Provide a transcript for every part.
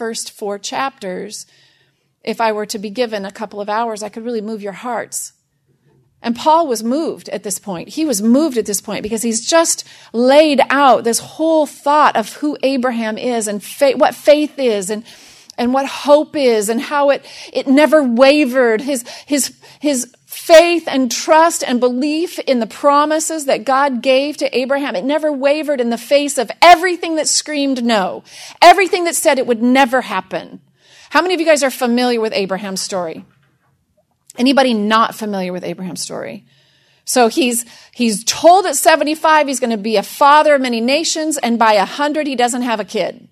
first four chapters, if I were to be given a couple of hours, I could really move your hearts. And Paul was moved at this point. He was moved at this point because he's just laid out this whole thought of who Abraham is and what faith is and, and what hope is and how it, it never wavered. His, his, his faith and trust and belief in the promises that God gave to Abraham, it never wavered in the face of everything that screamed no, everything that said it would never happen. How many of you guys are familiar with Abraham's story? Anybody not familiar with Abraham's story? So he's, he's told at 75 he's going to be a father of many nations, and by 100 he doesn't have a kid.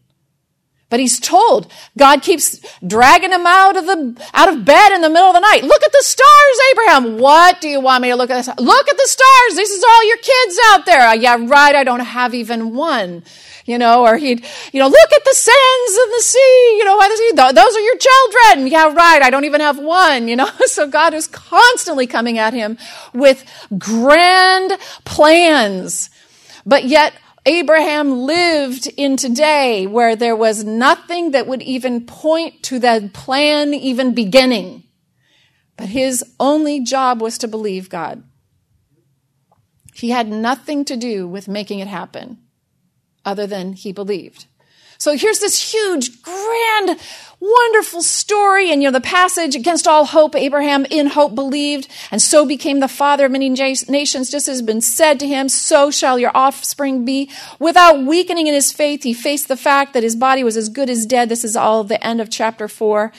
But he's told, God keeps dragging him out of the, out of bed in the middle of the night. Look at the stars, Abraham. What do you want me to look at? Look at the stars. This is all your kids out there. Uh, yeah, right. I don't have even one you know, or he'd, you know, look at the sands of the sea, you know, why the sea, those are your children. Yeah, right. I don't even have one, you know. So God is constantly coming at him with grand plans. But yet Abraham lived in today where there was nothing that would even point to that plan even beginning. But his only job was to believe God. He had nothing to do with making it happen other than he believed. So here's this huge, grand, wonderful story. And you know, the passage against all hope, Abraham in hope believed, and so became the father of many nations, just as has been said to him, so shall your offspring be. Without weakening in his faith, he faced the fact that his body was as good as dead. This is all the end of chapter four.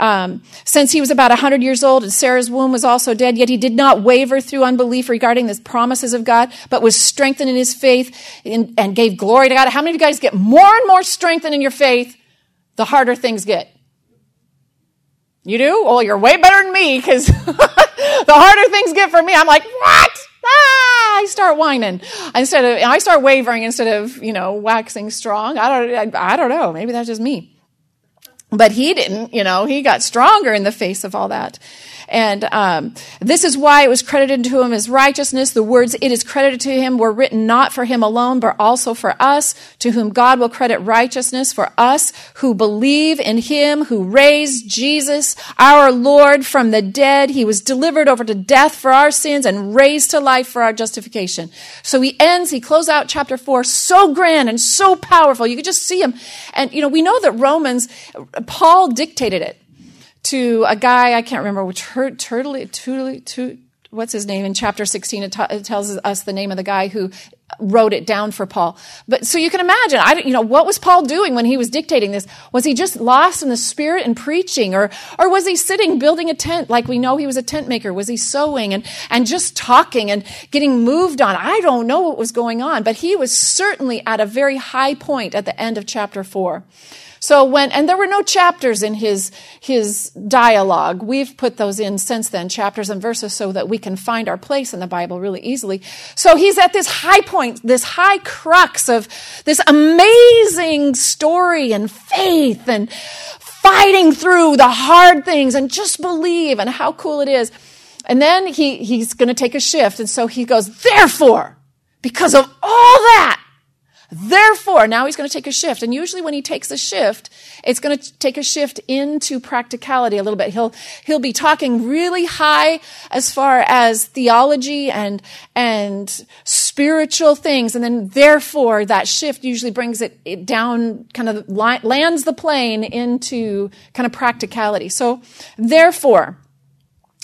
Um, since he was about 100 years old and Sarah's womb was also dead, yet he did not waver through unbelief regarding the promises of God, but was strengthened in his faith and, and gave glory to God. How many of you guys get more and more strengthened in your faith the harder things get? You do? Well, you're way better than me because the harder things get for me, I'm like, what? Ah, I start whining instead of, I start wavering instead of, you know, waxing strong. I don't, I, I don't know. Maybe that's just me. But he didn't, you know, he got stronger in the face of all that. And um, this is why it was credited to him as righteousness. The words "it is credited to him" were written not for him alone, but also for us, to whom God will credit righteousness for us who believe in him who raised Jesus, our Lord, from the dead. He was delivered over to death for our sins and raised to life for our justification. So he ends, he closes out chapter four so grand and so powerful. You could just see him. And, you know, we know that Romans, Paul dictated it to a guy, I can't remember which, Turtley, what's his name in chapter 16 it, t- it, tells us the name of the guy who wrote it down for paul. But so you can imagine i you know what was paul doing when he was dictating this? Was he just lost in the spirit and preaching or or was he sitting building a tent like we know he was a tent maker? Was he sewing and and just talking and getting moved on? I don't know what was going on but he was certainly at a very high point at the end of chapter 4 so when, and there were no chapters in his, his dialogue. We've put those in since then, chapters and verses, so that we can find our place in the Bible really easily. So he's at this high point, this high crux of this amazing story and faith and fighting through the hard things and just believe and how cool it is. And then he, he's going to take a shift. And so he goes, therefore, because of all that, Therefore, now he's going to take a shift. And usually when he takes a shift, it's going to take a shift into practicality a little bit. He'll, he'll be talking really high as far as theology and, and spiritual things. And then therefore that shift usually brings it, it down, kind of lands the plane into kind of practicality. So therefore,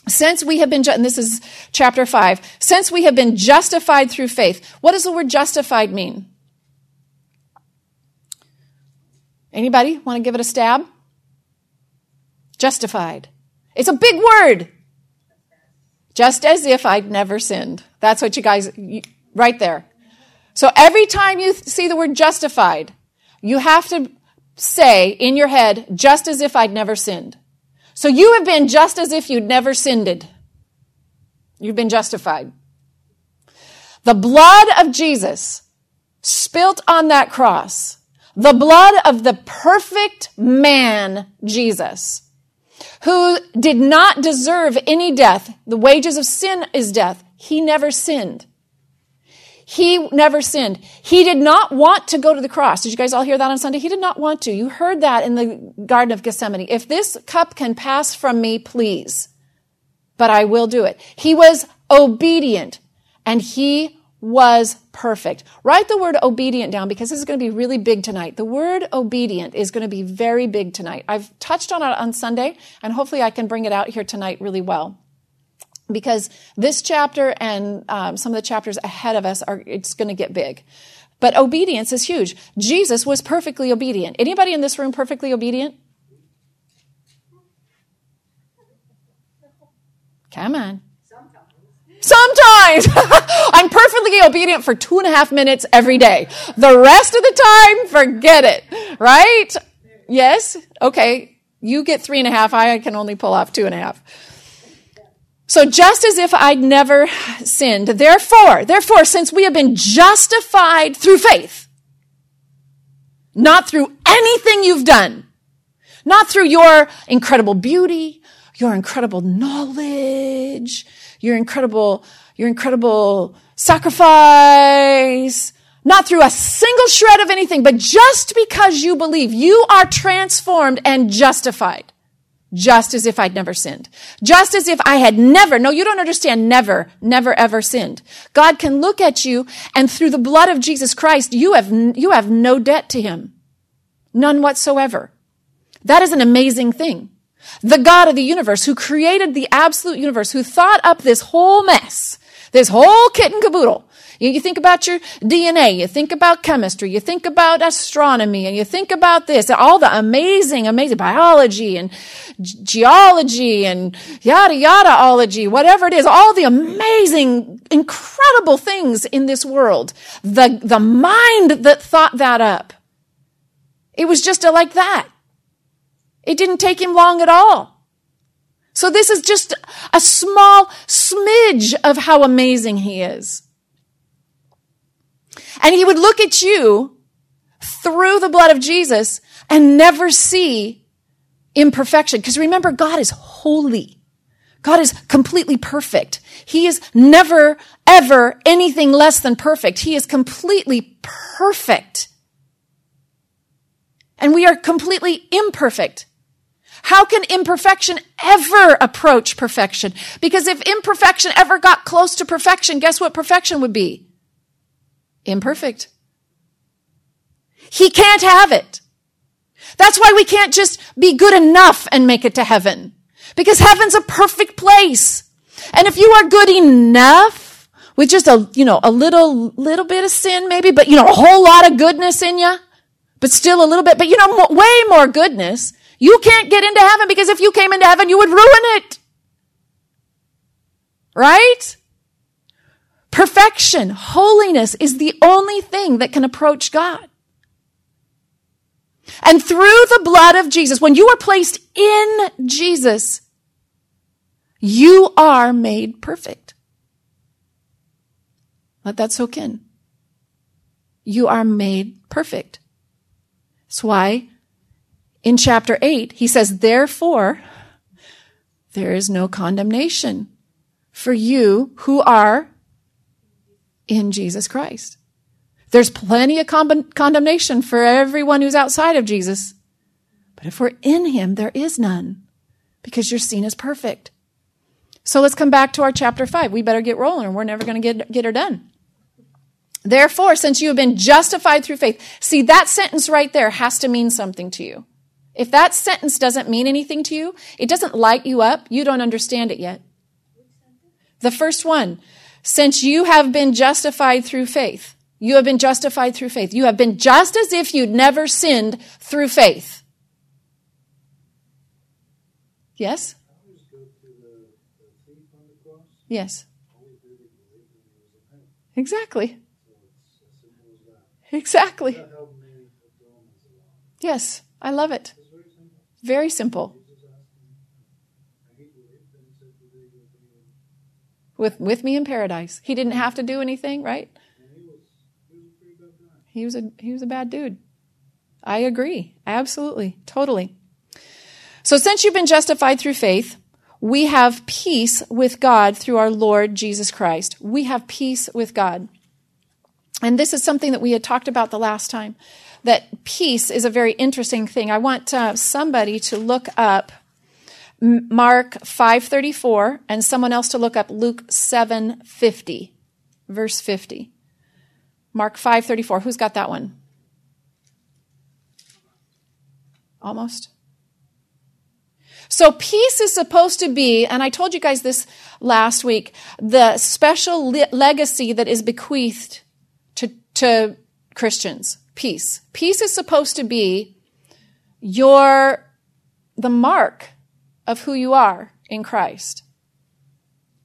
since we have been, ju- and this is chapter five, since we have been justified through faith, what does the word justified mean? Anybody want to give it a stab? Justified. It's a big word. Just as if I'd never sinned. That's what you guys, right there. So every time you see the word justified, you have to say in your head, just as if I'd never sinned. So you have been just as if you'd never sinned. You've been justified. The blood of Jesus spilt on that cross the blood of the perfect man, Jesus, who did not deserve any death. The wages of sin is death. He never sinned. He never sinned. He did not want to go to the cross. Did you guys all hear that on Sunday? He did not want to. You heard that in the Garden of Gethsemane. If this cup can pass from me, please. But I will do it. He was obedient and he was perfect. Write the word obedient down because this is going to be really big tonight. The word obedient is going to be very big tonight. I've touched on it on Sunday and hopefully I can bring it out here tonight really well. Because this chapter and um, some of the chapters ahead of us are, it's going to get big. But obedience is huge. Jesus was perfectly obedient. Anybody in this room perfectly obedient? Come on. Sometimes I'm perfectly obedient for two and a half minutes every day. The rest of the time, forget it. Right? Yes? Okay. You get three and a half. I can only pull off two and a half. So just as if I'd never sinned, therefore, therefore, since we have been justified through faith, not through anything you've done, not through your incredible beauty, your incredible knowledge, your incredible, your incredible sacrifice, not through a single shred of anything, but just because you believe, you are transformed and justified. Just as if I'd never sinned. Just as if I had never, no, you don't understand, never, never ever sinned. God can look at you and through the blood of Jesus Christ, you have, you have no debt to Him. None whatsoever. That is an amazing thing. The God of the universe who created the absolute universe, who thought up this whole mess, this whole kit and caboodle. You think about your DNA, you think about chemistry, you think about astronomy, and you think about this, all the amazing, amazing biology and geology and yada yada ology, whatever it is, all the amazing, incredible things in this world. The, the mind that thought that up. It was just like that. It didn't take him long at all. So this is just a small smidge of how amazing he is. And he would look at you through the blood of Jesus and never see imperfection. Because remember, God is holy. God is completely perfect. He is never, ever anything less than perfect. He is completely perfect. And we are completely imperfect. How can imperfection ever approach perfection? Because if imperfection ever got close to perfection, guess what perfection would be? Imperfect. He can't have it. That's why we can't just be good enough and make it to heaven. Because heaven's a perfect place. And if you are good enough with just a, you know, a little, little bit of sin maybe, but you know, a whole lot of goodness in you, but still a little bit, but you know, way more goodness, you can't get into heaven because if you came into heaven, you would ruin it. Right? Perfection, holiness is the only thing that can approach God. And through the blood of Jesus, when you are placed in Jesus, you are made perfect. Let that soak in. You are made perfect. That's why in chapter 8, he says, Therefore, there is no condemnation for you who are in Jesus Christ. There's plenty of con- condemnation for everyone who's outside of Jesus. But if we're in him, there is none because you're seen as perfect. So let's come back to our chapter 5. We better get rolling or we're never going to get, get her done. Therefore, since you have been justified through faith, see that sentence right there has to mean something to you. If that sentence doesn't mean anything to you, it doesn't light you up, you don't understand it yet. The first one, since you have been justified through faith, you have been justified through faith. You have been just as if you'd never sinned through faith. Yes? Yes. Exactly. Exactly. Yes, I love it. Very simple. With, with me in paradise. He didn't have to do anything, right? He was a he was a bad dude. I agree. Absolutely. Totally. So since you've been justified through faith, we have peace with God through our Lord Jesus Christ. We have peace with God. And this is something that we had talked about the last time that peace is a very interesting thing. I want uh, somebody to look up Mark 5:34 and someone else to look up Luke 7:50 verse 50. Mark 5:34. Who's got that one? Almost. So peace is supposed to be, and I told you guys this last week, the special le- legacy that is bequeathed to, to Christians. Peace. Peace is supposed to be your, the mark of who you are in Christ.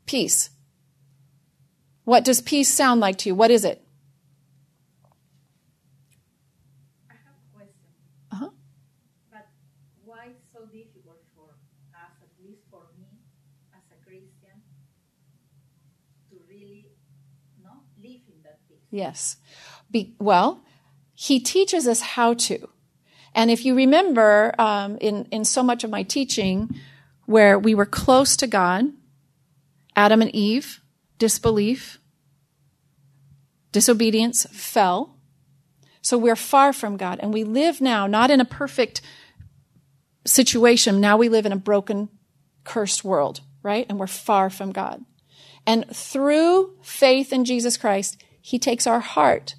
Peace. What does peace sound like to you? What is it? I have a question. Uh huh. Why so difficult for us, at least for me as a Christian, to really not live in that peace. Yes. Be, well, he teaches us how to. And if you remember um, in, in so much of my teaching, where we were close to God, Adam and Eve, disbelief, disobedience fell. So we're far from God. And we live now not in a perfect situation. Now we live in a broken, cursed world, right? And we're far from God. And through faith in Jesus Christ, he takes our heart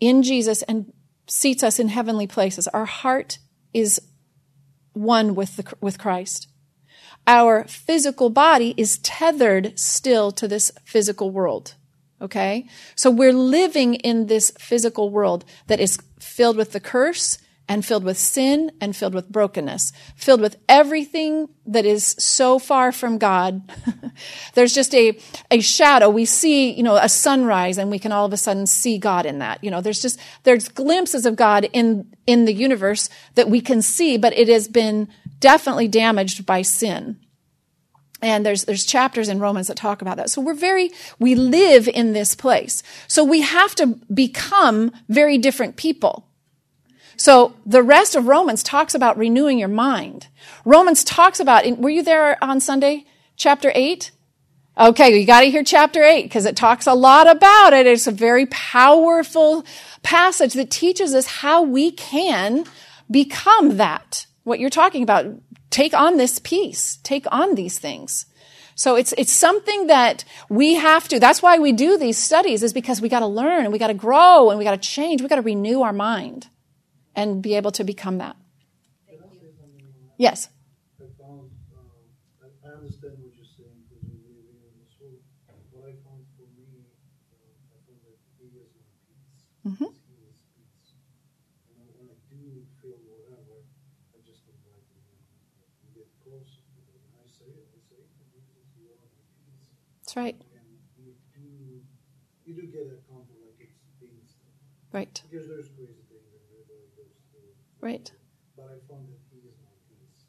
in Jesus and seats us in heavenly places. Our heart is one with, the, with Christ. Our physical body is tethered still to this physical world. Okay? So we're living in this physical world that is filled with the curse and filled with sin and filled with brokenness, filled with everything that is so far from God. There's just a, a shadow. We see, you know, a sunrise and we can all of a sudden see God in that. You know, there's just, there's glimpses of God in, in the universe that we can see, but it has been definitely damaged by sin. And there's, there's chapters in Romans that talk about that. So we're very, we live in this place. So we have to become very different people. So the rest of Romans talks about renewing your mind. Romans talks about, were you there on Sunday? Chapter 8? Okay, you gotta hear chapter 8 because it talks a lot about it. It's a very powerful passage that teaches us how we can become that. What you're talking about. Take on this peace. Take on these things. So it's, it's something that we have to, that's why we do these studies is because we gotta learn and we gotta grow and we gotta change. We gotta renew our mind and be able to become that. Yes. I found, I understand what you're saying because we live in this world. What I found for me, I found that He is my peace. Mm-hmm. He is peace. And when I do feel whatever, I just invite Him and get closer to Him. And I say it, I say to Jesus, You are my peace. That's right. And Right. But I found that He is my peace.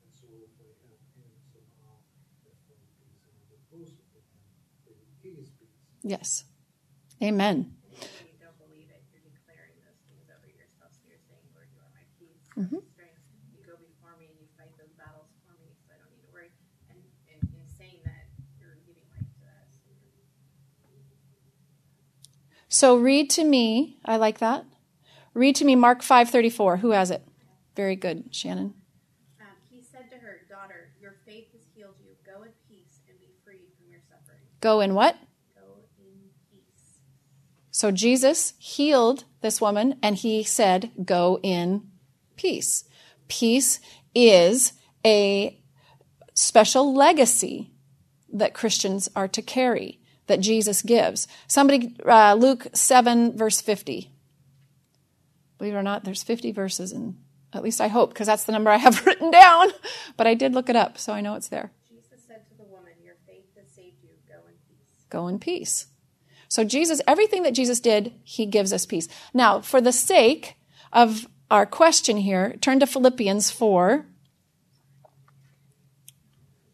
And so if I have Him somehow, I find peace and I get closer to Him, then He is peace. Yes. Amen. Mm-hmm. You go before me and you fight those battles for me, so I don't need to worry. And, and in saying that, you're giving life to us. So read to me. I like that. Read to me Mark 5:34. Who has it? Very good, Shannon. Um, he said to her, "Daughter, your faith has healed you. Go in peace and be freed from your suffering." Go in what? Go in peace. So Jesus healed this woman and he said, "Go in peace." Peace is a special legacy that Christians are to carry that Jesus gives. Somebody, uh, Luke 7, verse 50. Believe it or not, there's 50 verses, and at least I hope, because that's the number I have written down. But I did look it up, so I know it's there. Jesus said to the woman, Your faith has saved you. Go in peace. Go in peace. So, Jesus, everything that Jesus did, he gives us peace. Now, for the sake of our question here, turn to Philippians 4,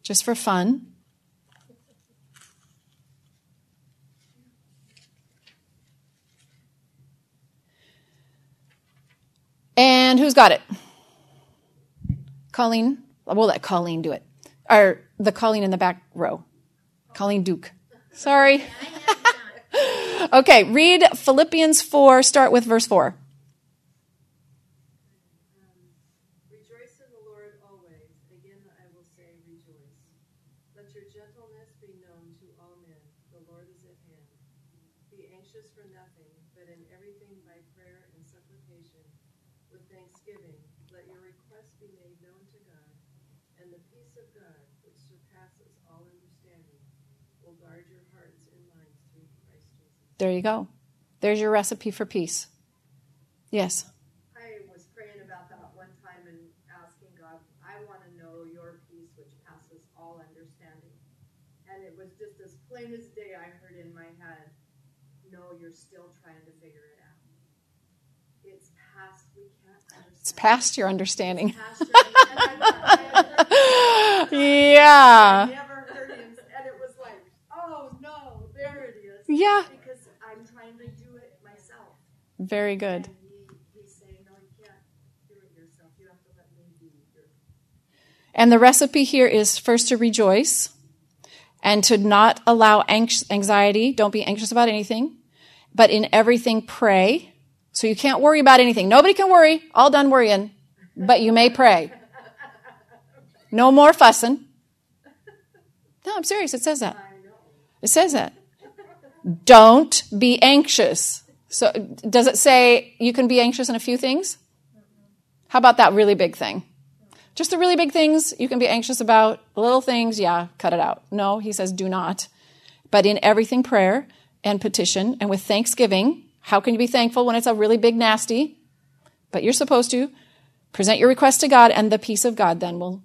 just for fun. And who's got it? Colleen? We'll let Colleen do it. Or the Colleen in the back row. Colleen Duke. Sorry. okay, read Philippians 4, start with verse 4. Rejoice in the Lord always. Again, I will say rejoice. Let your gentleness be known to all men. The Lord is at hand. Be anxious for nothing, but in everything by prayer and supplication, with thanksgiving, let your requests be made known to God. And the peace of God, which surpasses all understanding, will guard your hearts and minds through Christ Jesus. There you go. There's your recipe for peace. Yes. I was praying about that one time and asking God, I want to know your peace which passes all understanding. And it was just as plain as day I heard in my head, no, you're still trying to figure it out. It's past, we can't understand. It's past your understanding. Past your understanding. And I- I heard- Yeah. I never heard him, and it was like, oh no, there it is. Yeah. Because I'm trying to do it myself. Very good. And he, he's saying, no, you can't do it yourself. You have to let me be your And the recipe here is first to rejoice and to not allow anx- anxiety. Don't be anxious about anything, but in everything pray. So you can't worry about anything. Nobody can worry. All done worrying, but you may pray. No more fussing. No, I'm serious. It says that. It says that. Don't be anxious. So does it say you can be anxious in a few things? How about that really big thing? Just the really big things you can be anxious about. Little things, yeah, cut it out. No, he says do not. But in everything, prayer and petition and with thanksgiving. How can you be thankful when it's a really big nasty? But you're supposed to present your request to God and the peace of God then will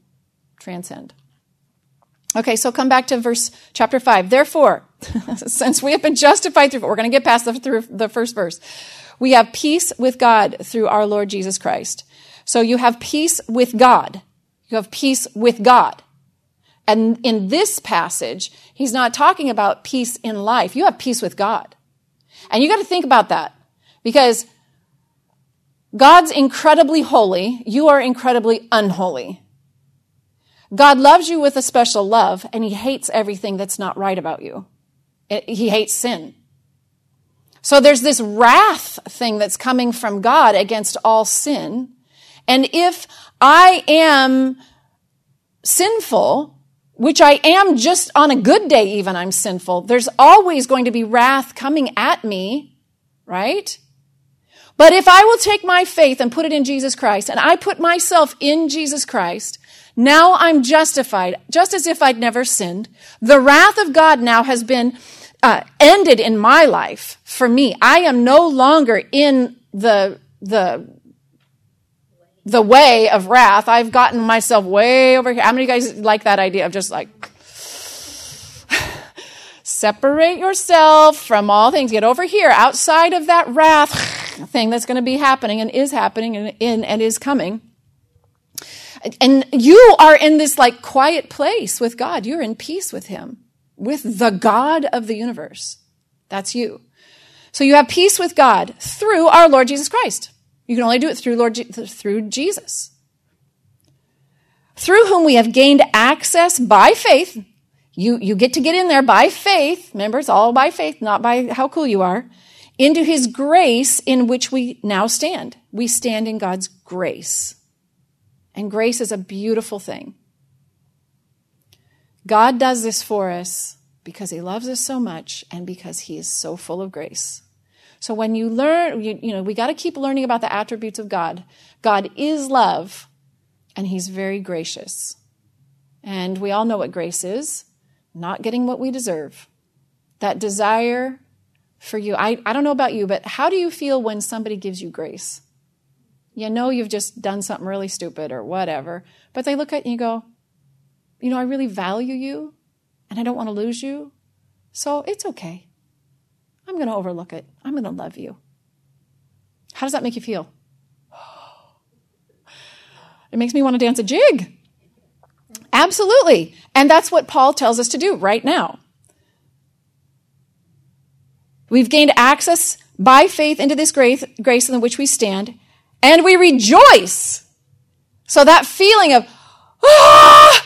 transcend. Okay, so come back to verse chapter 5. Therefore, since we have been justified through, we're going to get past the, through the first verse. We have peace with God through our Lord Jesus Christ. So you have peace with God. You have peace with God. And in this passage, he's not talking about peace in life. You have peace with God. And you got to think about that because God's incredibly holy. You are incredibly unholy. God loves you with a special love and he hates everything that's not right about you. He hates sin. So there's this wrath thing that's coming from God against all sin. And if I am sinful, which I am just on a good day, even I'm sinful, there's always going to be wrath coming at me, right? But if I will take my faith and put it in Jesus Christ, and I put myself in Jesus Christ, now I'm justified, just as if I'd never sinned. The wrath of God now has been uh, ended in my life for me. I am no longer in the the the way of wrath. I've gotten myself way over here. How many of you guys like that idea of just like separate yourself from all things? Get over here, outside of that wrath thing that's going to be happening and is happening and in and is coming. And you are in this like quiet place with God. You're in peace with Him, with the God of the universe. That's you. So you have peace with God through our Lord Jesus Christ. You can only do it through Lord through Jesus. Through whom we have gained access by faith. You, you get to get in there by faith. Remember, it's all by faith, not by how cool you are. Into his grace in which we now stand. We stand in God's grace. And grace is a beautiful thing. God does this for us because he loves us so much and because he is so full of grace. So when you learn, you, you know, we got to keep learning about the attributes of God. God is love and he's very gracious. And we all know what grace is not getting what we deserve. That desire for you. I, I don't know about you, but how do you feel when somebody gives you grace? You know you've just done something really stupid or whatever, but they look at you and go, you know, I really value you and I don't want to lose you. So it's okay. I'm going to overlook it. I'm going to love you. How does that make you feel? It makes me want to dance a jig. Absolutely. And that's what Paul tells us to do right now. We've gained access by faith into this grace, grace in which we stand, and we rejoice. So that feeling of, ah,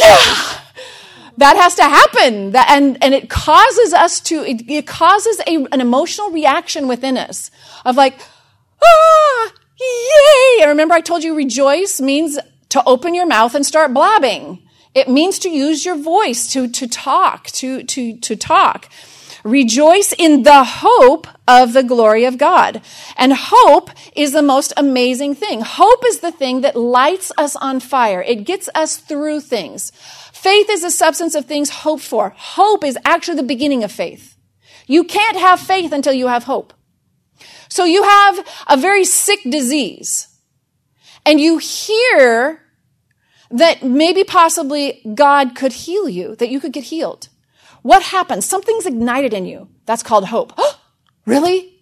yeah, that has to happen. That, and, and it causes us to, it, it causes a, an emotional reaction within us of like, ah, yay. And remember I told you rejoice means to open your mouth and start blabbing. It means to use your voice, to, to talk, to, to, to talk. Rejoice in the hope of the glory of God. And hope is the most amazing thing. Hope is the thing that lights us on fire. It gets us through things. Faith is the substance of things hoped for. Hope is actually the beginning of faith. You can't have faith until you have hope. So you have a very sick disease and you hear that maybe possibly God could heal you, that you could get healed. What happens? Something's ignited in you. That's called hope. really?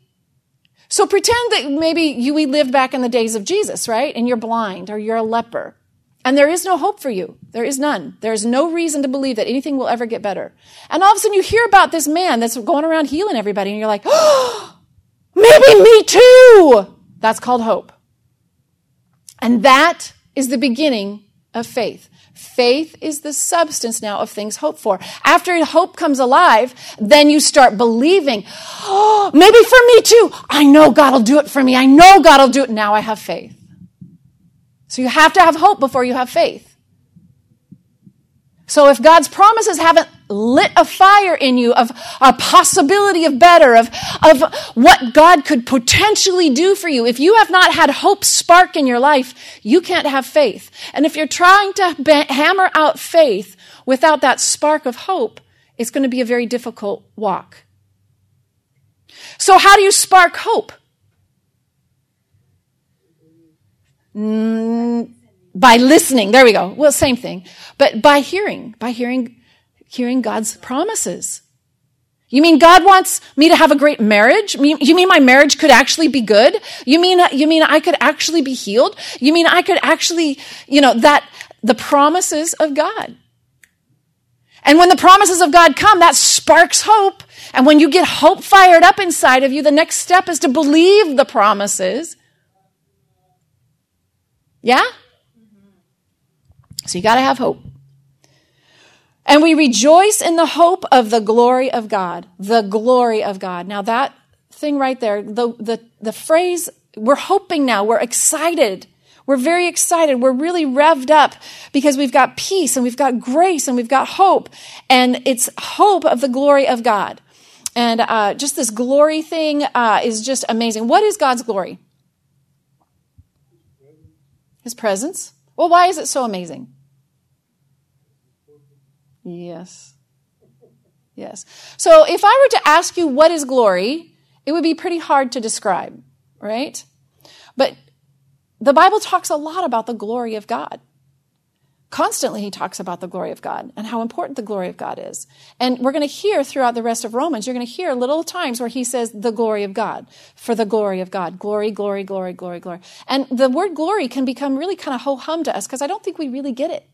So pretend that maybe you we lived back in the days of Jesus, right? And you're blind or you're a leper. And there is no hope for you. There is none. There is no reason to believe that anything will ever get better. And all of a sudden you hear about this man that's going around healing everybody and you're like, oh, maybe me too. That's called hope. And that is the beginning of faith. Faith is the substance now of things hoped for. After hope comes alive, then you start believing, oh, maybe for me too. I know God will do it for me. I know God will do it. Now I have faith. So you have to have hope before you have faith. So if God's promises haven't lit a fire in you of a possibility of better, of, of what God could potentially do for you, if you have not had hope spark in your life, you can't have faith. And if you're trying to hammer out faith without that spark of hope, it's going to be a very difficult walk. So how do you spark hope? Mm, by listening. There we go. Well, same thing. But by hearing, by hearing, hearing God's promises. You mean God wants me to have a great marriage? You mean my marriage could actually be good? You mean, you mean I could actually be healed? You mean I could actually, you know, that, the promises of God. And when the promises of God come, that sparks hope. And when you get hope fired up inside of you, the next step is to believe the promises. Yeah? So you got to have hope. And we rejoice in the hope of the glory of God. The glory of God. Now that thing right there, the, the, the phrase, we're hoping now, we're excited. We're very excited. We're really revved up because we've got peace and we've got grace and we've got hope. And it's hope of the glory of God. And uh, just this glory thing uh, is just amazing. What is God's glory? His presence. Well, why is it so amazing? Yes. Yes. So if I were to ask you what is glory, it would be pretty hard to describe, right? But the Bible talks a lot about the glory of God. Constantly, he talks about the glory of God and how important the glory of God is. And we're going to hear throughout the rest of Romans, you're going to hear little times where he says the glory of God, for the glory of God. Glory, glory, glory, glory, glory. And the word glory can become really kind of ho hum to us because I don't think we really get it.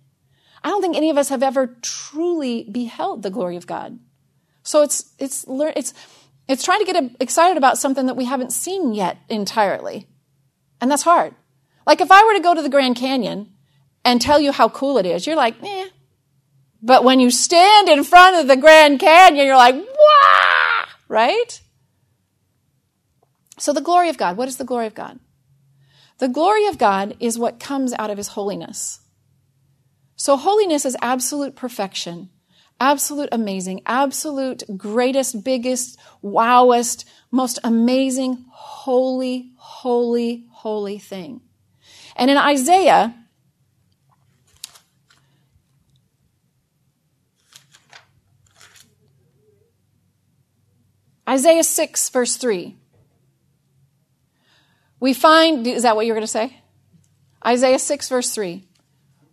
I don't think any of us have ever truly beheld the glory of God. So it's, it's, it's, it's trying to get excited about something that we haven't seen yet entirely. And that's hard. Like if I were to go to the Grand Canyon and tell you how cool it is, you're like, eh. But when you stand in front of the Grand Canyon, you're like, wow, right? So the glory of God, what is the glory of God? The glory of God is what comes out of his holiness. So holiness is absolute perfection, absolute amazing, absolute greatest, biggest, wowest, most amazing, holy, holy, holy thing. And in Isaiah, Isaiah 6, verse 3. We find, is that what you're going to say? Isaiah 6, verse 3.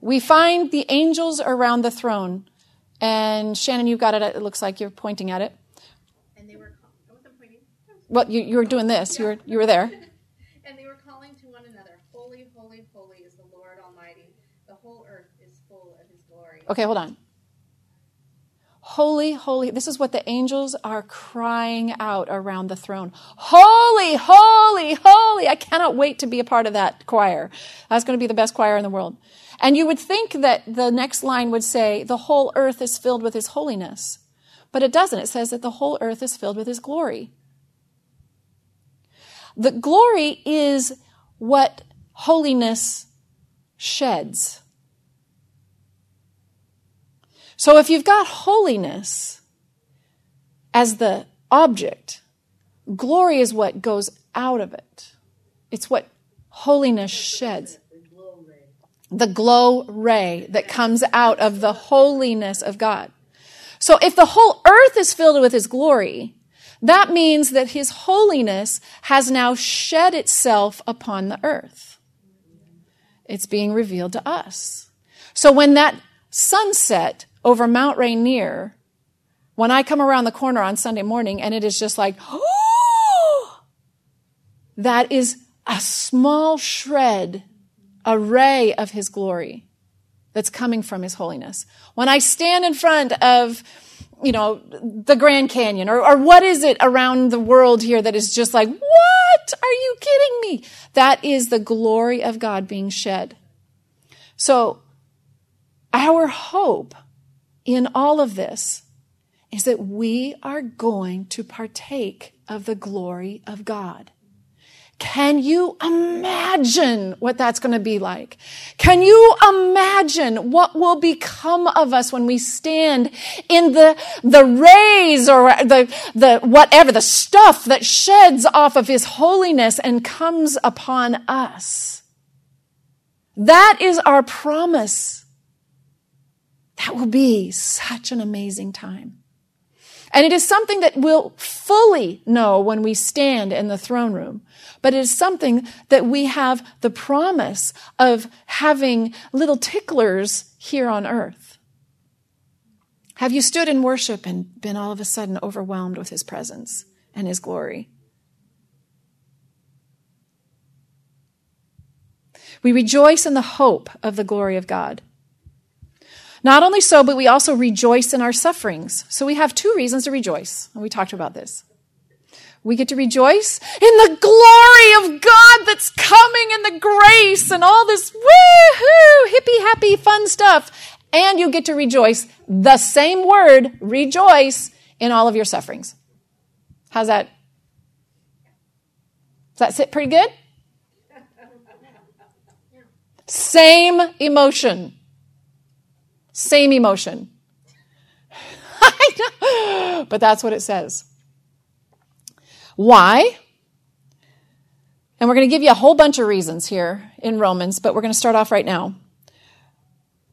We find the angels around the throne. And Shannon, you've got it. It looks like you're pointing at it. And they were, I wasn't pointing. Well, you, you were doing this. You were, you were there. and they were calling to one another, Holy, holy, holy is the Lord Almighty. The whole earth is full of his glory. Okay, hold on. Holy, holy. This is what the angels are crying out around the throne. Holy, holy, holy. I cannot wait to be a part of that choir. That's going to be the best choir in the world. And you would think that the next line would say, the whole earth is filled with his holiness. But it doesn't. It says that the whole earth is filled with his glory. The glory is what holiness sheds. So if you've got holiness as the object, glory is what goes out of it. It's what holiness sheds. The glow ray that comes out of the holiness of God. So if the whole earth is filled with his glory, that means that his holiness has now shed itself upon the earth. It's being revealed to us. So when that sunset over Mount Rainier, when I come around the corner on Sunday morning and it is just like, oh, that is a small shred, a ray of his glory that's coming from his holiness. When I stand in front of, you know, the Grand Canyon or, or what is it around the world here that is just like, what? Are you kidding me? That is the glory of God being shed. So our hope in all of this is that we are going to partake of the glory of God. Can you imagine what that's going to be like? Can you imagine what will become of us when we stand in the, the rays or the, the, whatever, the stuff that sheds off of His holiness and comes upon us? That is our promise. That will be such an amazing time. And it is something that we'll fully know when we stand in the throne room. But it is something that we have the promise of having little ticklers here on earth. Have you stood in worship and been all of a sudden overwhelmed with his presence and his glory? We rejoice in the hope of the glory of God. Not only so, but we also rejoice in our sufferings. So we have two reasons to rejoice. And we talked about this. We get to rejoice in the glory of God that's coming and the grace and all this woohoo, hippy, happy fun stuff. And you get to rejoice the same word, rejoice in all of your sufferings. How's that? Does that sit pretty good? Same emotion. Same emotion. but that's what it says. Why? And we're going to give you a whole bunch of reasons here in Romans, but we're going to start off right now.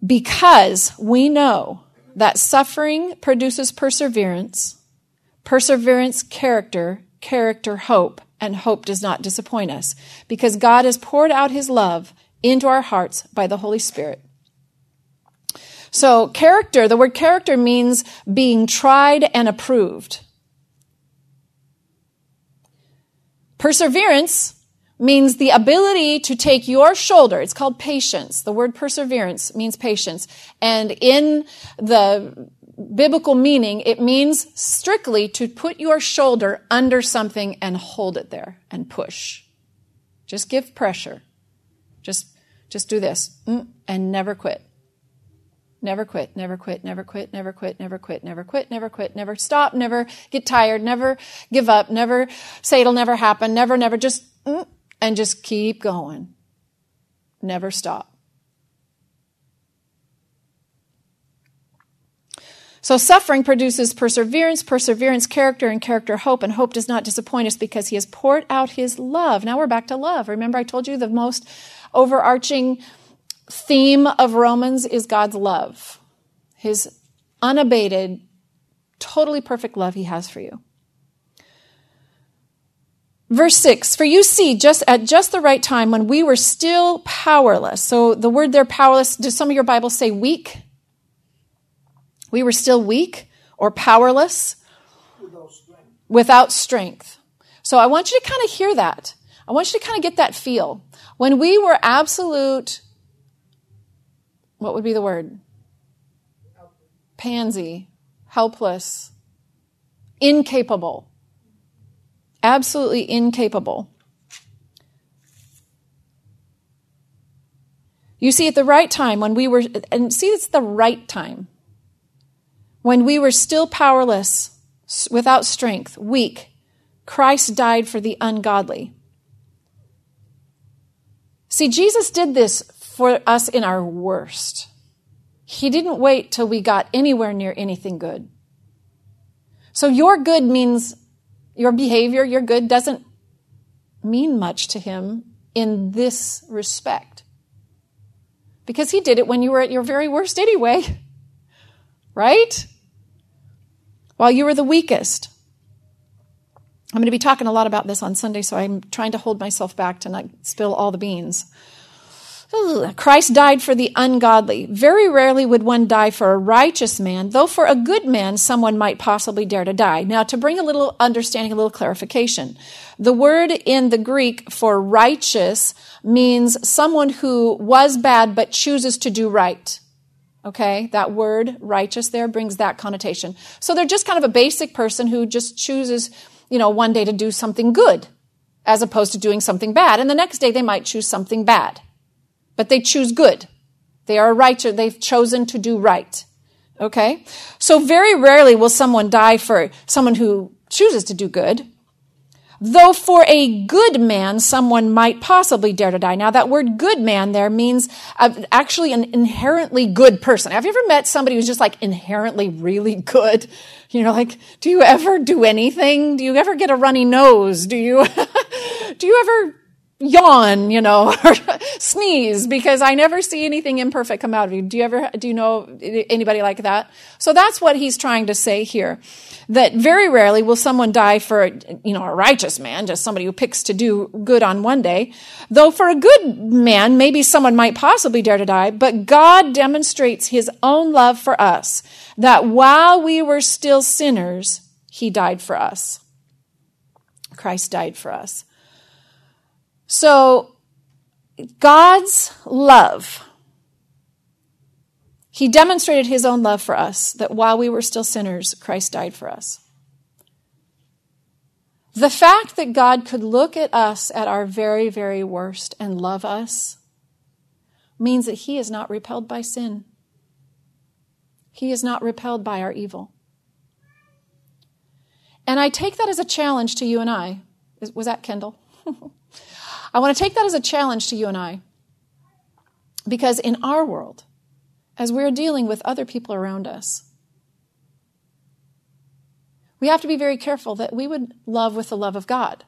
Because we know that suffering produces perseverance, perseverance, character, character, hope, and hope does not disappoint us because God has poured out his love into our hearts by the Holy Spirit. So character, the word character means being tried and approved. Perseverance means the ability to take your shoulder. It's called patience. The word perseverance means patience. And in the biblical meaning, it means strictly to put your shoulder under something and hold it there and push. Just give pressure. Just, just do this mm, and never quit. Never quit, never quit, never quit, never quit, never quit, never quit, never quit, never stop, never get tired, never give up, never say it'll never happen, never, never, just, mm, and just keep going. Never stop. So suffering produces perseverance, perseverance, character, and character, hope, and hope does not disappoint us because he has poured out his love. Now we're back to love. Remember, I told you the most overarching theme of Romans is God's love, his unabated, totally perfect love he has for you. Verse 6 For you see, just at just the right time when we were still powerless. So the word there, powerless, do some of your Bibles say weak? We were still weak or powerless? Without strength. Without strength. So I want you to kind of hear that. I want you to kind of get that feel. When we were absolute what would be the word? Pansy. helpless, incapable, absolutely incapable. You see, at the right time, when we were, and see, it's the right time, when we were still powerless, without strength, weak, Christ died for the ungodly. See, Jesus did this for us in our worst. He didn't wait till we got anywhere near anything good. So your good means your behavior, your good doesn't mean much to him in this respect. Because he did it when you were at your very worst anyway. Right? While you were the weakest. I'm going to be talking a lot about this on Sunday, so I'm trying to hold myself back to not spill all the beans. Christ died for the ungodly. Very rarely would one die for a righteous man, though for a good man, someone might possibly dare to die. Now, to bring a little understanding, a little clarification, the word in the Greek for righteous means someone who was bad but chooses to do right. Okay, that word righteous there brings that connotation. So they're just kind of a basic person who just chooses, you know, one day to do something good as opposed to doing something bad. And the next day they might choose something bad but they choose good. They are righteous. They've chosen to do right. Okay? So very rarely will someone die for someone who chooses to do good. Though for a good man, someone might possibly dare to die. Now, that word good man there means uh, actually an inherently good person. Have you ever met somebody who's just like inherently really good? You know, like, do you ever do anything? Do you ever get a runny nose? Do you, do you ever yawn, you know, or sneeze because I never see anything imperfect come out of you. Do you ever, do you know anybody like that? So that's what he's trying to say here. That very rarely will someone die for, you know, a righteous man, just somebody who picks to do good on one day. Though for a good man, maybe someone might possibly dare to die, but God demonstrates his own love for us, that while we were still sinners, he died for us. Christ died for us. So, God's love, He demonstrated His own love for us, that while we were still sinners, Christ died for us. The fact that God could look at us at our very, very worst and love us means that He is not repelled by sin. He is not repelled by our evil. And I take that as a challenge to you and I. Was that Kendall? I want to take that as a challenge to you and I. Because in our world, as we're dealing with other people around us, we have to be very careful that we would love with the love of God.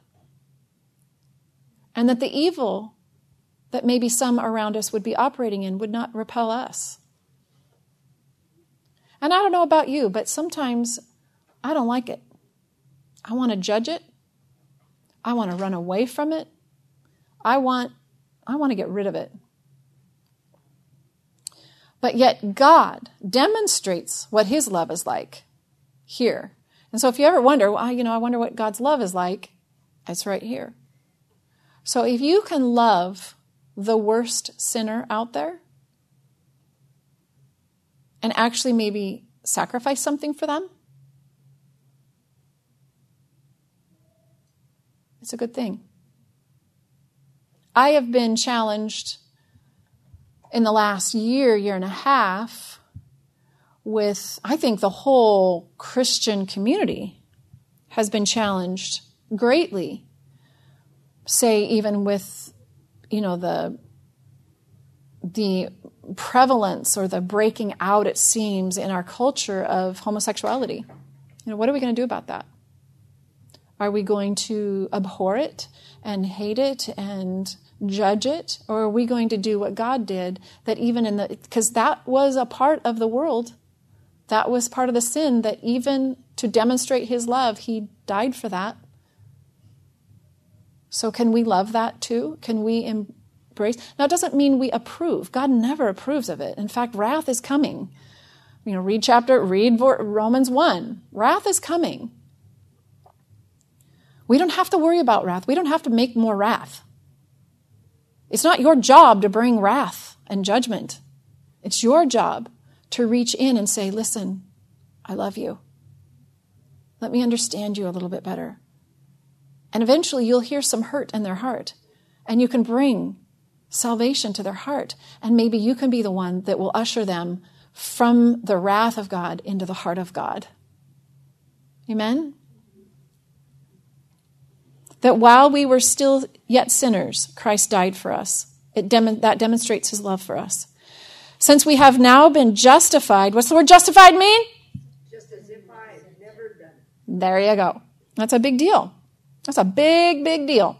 And that the evil that maybe some around us would be operating in would not repel us. And I don't know about you, but sometimes I don't like it. I want to judge it. I want to run away from it. I want, I want to get rid of it. But yet God demonstrates what his love is like here. And so if you ever wonder, well, you know, I wonder what God's love is like, it's right here. So if you can love the worst sinner out there and actually maybe sacrifice something for them, it's a good thing. I have been challenged in the last year, year and a half, with, I think the whole Christian community has been challenged greatly. Say, even with, you know, the, the prevalence or the breaking out, it seems, in our culture of homosexuality. You know, what are we going to do about that? Are we going to abhor it and hate it and judge it? Or are we going to do what God did that even in the, because that was a part of the world. That was part of the sin that even to demonstrate his love, he died for that. So can we love that too? Can we embrace? Now, it doesn't mean we approve. God never approves of it. In fact, wrath is coming. You know, read chapter, read Romans 1. Wrath is coming. We don't have to worry about wrath. We don't have to make more wrath. It's not your job to bring wrath and judgment. It's your job to reach in and say, listen, I love you. Let me understand you a little bit better. And eventually you'll hear some hurt in their heart, and you can bring salvation to their heart. And maybe you can be the one that will usher them from the wrath of God into the heart of God. Amen? That while we were still yet sinners, Christ died for us. It dem- that demonstrates his love for us. Since we have now been justified, what's the word justified mean? Just as if I had never done it. There you go. That's a big deal. That's a big, big deal.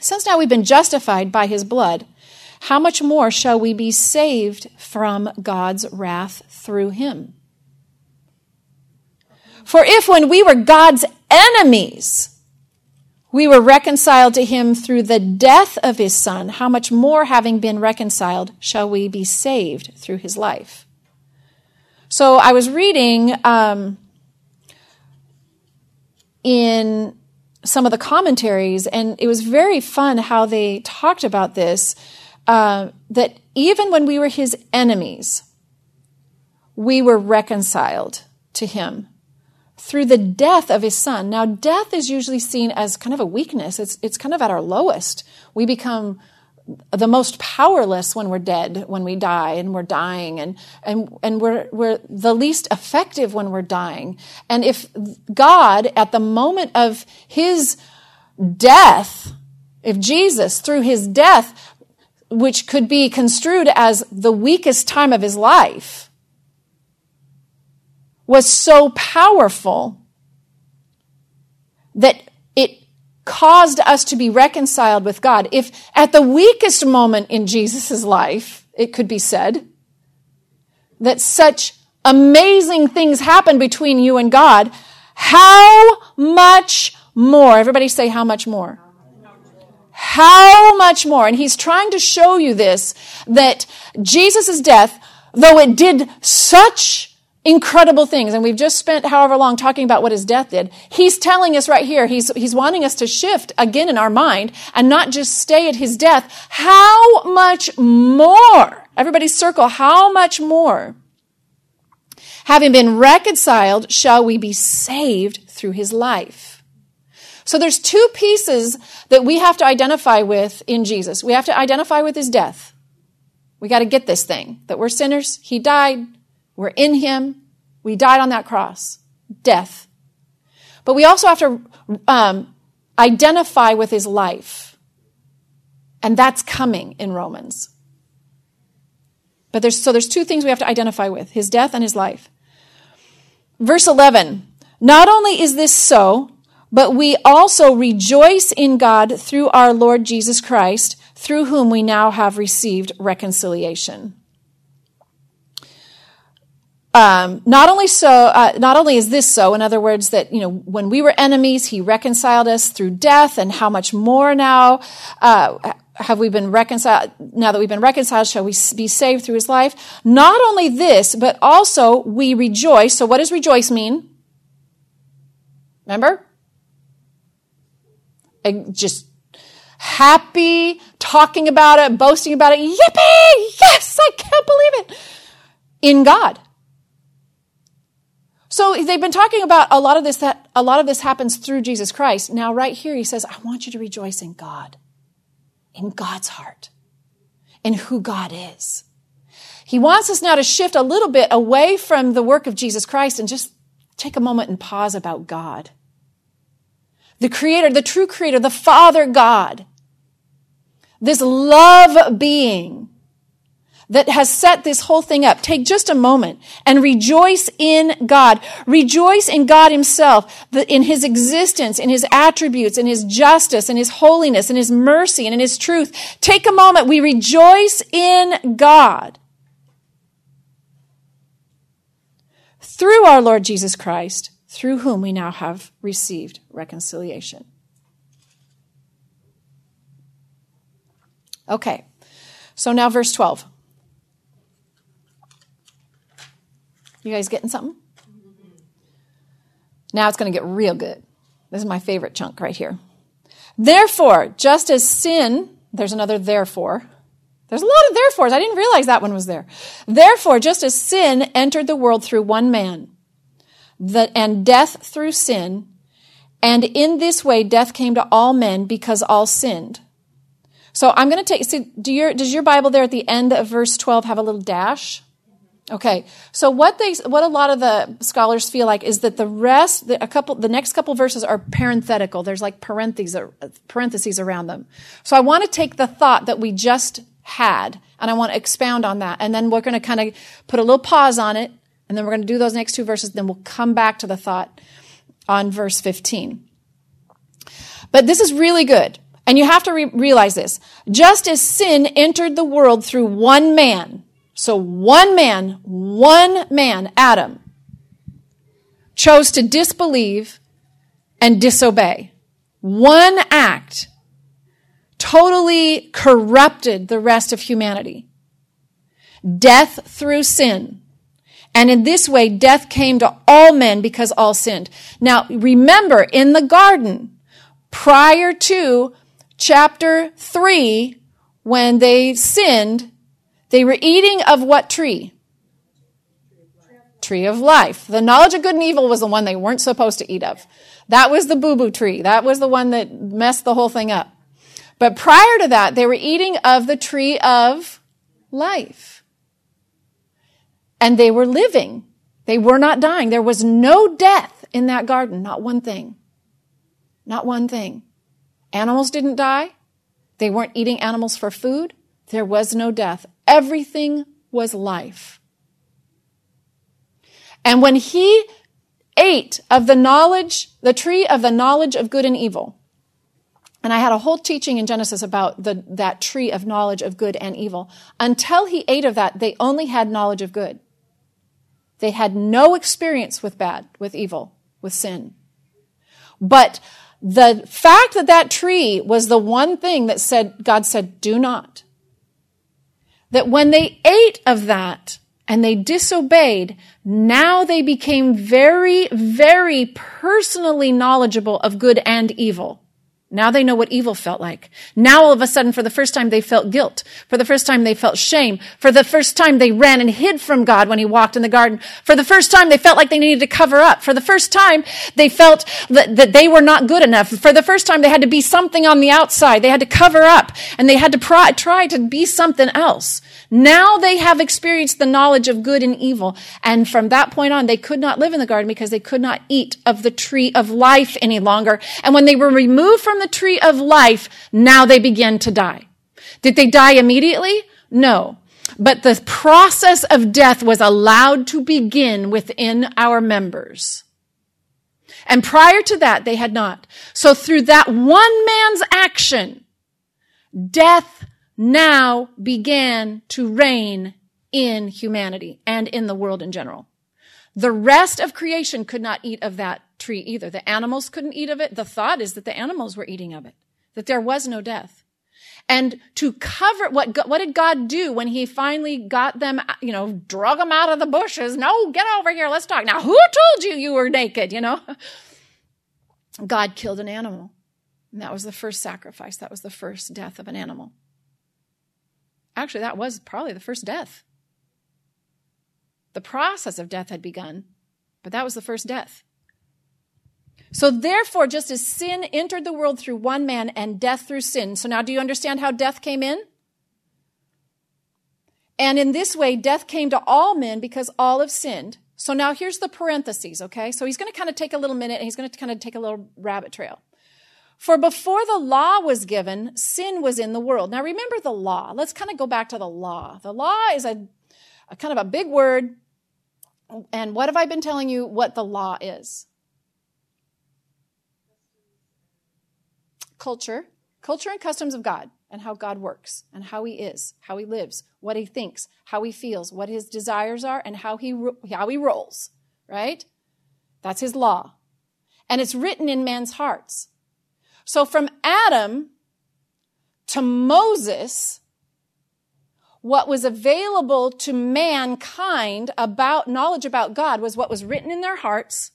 Since now we've been justified by his blood, how much more shall we be saved from God's wrath through him? For if when we were God's enemies, we were reconciled to him through the death of his son, how much more, having been reconciled, shall we be saved through his life? So I was reading um, in some of the commentaries, and it was very fun how they talked about this. Uh, that even when we were his enemies, we were reconciled to him through the death of his son. Now, death is usually seen as kind of a weakness. It's, it's kind of at our lowest. We become the most powerless when we're dead, when we die and we're dying, and, and, and we're, we're the least effective when we're dying. And if God, at the moment of his death, if Jesus, through his death, which could be construed as the weakest time of his life, was so powerful that it caused us to be reconciled with God. If at the weakest moment in Jesus' life, it could be said, that such amazing things happened between you and God, how much more? Everybody say, how much more? How much more? And he's trying to show you this, that Jesus' death, though it did such incredible things. And we've just spent however long talking about what his death did. He's telling us right here, he's, he's wanting us to shift again in our mind and not just stay at his death. How much more? Everybody circle, how much more? Having been reconciled, shall we be saved through his life? So there's two pieces that we have to identify with in Jesus. We have to identify with his death. We got to get this thing that we're sinners. He died. We're in Him. We died on that cross. Death. But we also have to um, identify with His life. And that's coming in Romans. But there's, so there's two things we have to identify with His death and His life. Verse 11. Not only is this so, but we also rejoice in God through our Lord Jesus Christ, through whom we now have received reconciliation. Um, not only so, uh, not only is this so, in other words, that you know when we were enemies, He reconciled us through death, and how much more now uh, have we been reconciled? Now that we've been reconciled, shall we be saved through His life? Not only this, but also we rejoice. So, what does rejoice mean? Remember, and just happy, talking about it, boasting about it. Yippee! Yes, I can't believe it. In God. So they've been talking about a lot of this that a lot of this happens through Jesus Christ. Now right here he says, I want you to rejoice in God. In God's heart. In who God is. He wants us now to shift a little bit away from the work of Jesus Christ and just take a moment and pause about God. The creator, the true creator, the Father God. This love being that has set this whole thing up. Take just a moment and rejoice in God. Rejoice in God himself, in his existence, in his attributes, in his justice, in his holiness, in his mercy, and in his truth. Take a moment. We rejoice in God. Through our Lord Jesus Christ, through whom we now have received reconciliation. Okay, so now verse 12. You guys getting something? Now it's going to get real good. This is my favorite chunk right here. Therefore, just as sin, there's another therefore. There's a lot of therefores. I didn't realize that one was there. Therefore, just as sin entered the world through one man, the, and death through sin. And in this way, death came to all men because all sinned. So I'm going to take, see, do your, does your Bible there at the end of verse 12 have a little dash? Okay, so what they, what a lot of the scholars feel like is that the rest, the, a couple, the next couple verses are parenthetical. There's like parentheses, parentheses around them. So I want to take the thought that we just had, and I want to expound on that, and then we're going to kind of put a little pause on it, and then we're going to do those next two verses, then we'll come back to the thought on verse 15. But this is really good. And you have to re- realize this. Just as sin entered the world through one man, so one man, one man, Adam, chose to disbelieve and disobey. One act totally corrupted the rest of humanity. Death through sin. And in this way, death came to all men because all sinned. Now, remember, in the garden, prior to chapter 3, when they sinned, they were eating of what tree? Tree of life. The knowledge of good and evil was the one they weren't supposed to eat of. That was the boo boo tree. That was the one that messed the whole thing up. But prior to that, they were eating of the tree of life. And they were living. They were not dying. There was no death in that garden. Not one thing. Not one thing. Animals didn't die. They weren't eating animals for food. There was no death. Everything was life. And when he ate of the knowledge, the tree of the knowledge of good and evil, and I had a whole teaching in Genesis about the, that tree of knowledge of good and evil. Until he ate of that, they only had knowledge of good. They had no experience with bad, with evil, with sin. But the fact that that tree was the one thing that said, God said, do not, that when they ate of that and they disobeyed, now they became very, very personally knowledgeable of good and evil. Now they know what evil felt like. Now all of a sudden, for the first time, they felt guilt. For the first time, they felt shame. For the first time, they ran and hid from God when he walked in the garden. For the first time, they felt like they needed to cover up. For the first time, they felt that, that they were not good enough. For the first time, they had to be something on the outside. They had to cover up and they had to try to be something else. Now they have experienced the knowledge of good and evil. And from that point on, they could not live in the garden because they could not eat of the tree of life any longer. And when they were removed from the tree of life, now they begin to die. Did they die immediately? No. But the process of death was allowed to begin within our members. And prior to that, they had not. So through that one man's action, death now began to reign in humanity and in the world in general. The rest of creation could not eat of that tree either. The animals couldn't eat of it. The thought is that the animals were eating of it, that there was no death. And to cover what what did God do when He finally got them, you know, drug them out of the bushes? No, get over here, let's talk. Now, who told you you were naked? You know, God killed an animal, and that was the first sacrifice. That was the first death of an animal. Actually, that was probably the first death. The process of death had begun, but that was the first death. So therefore, just as sin entered the world through one man and death through sin. So now do you understand how death came in? And in this way, death came to all men because all have sinned. So now here's the parentheses, okay? So he's going to kind of take a little minute and he's going to kind of take a little rabbit trail. For before the law was given, sin was in the world. Now remember the law. Let's kind of go back to the law. The law is a, a kind of a big word. And what have I been telling you what the law is? culture, culture and customs of God and how God works and how he is, how he lives, what he thinks, how he feels, what his desires are and how he how he rolls, right? That's his law. And it's written in man's hearts. So from Adam to Moses, what was available to mankind about knowledge about God was what was written in their hearts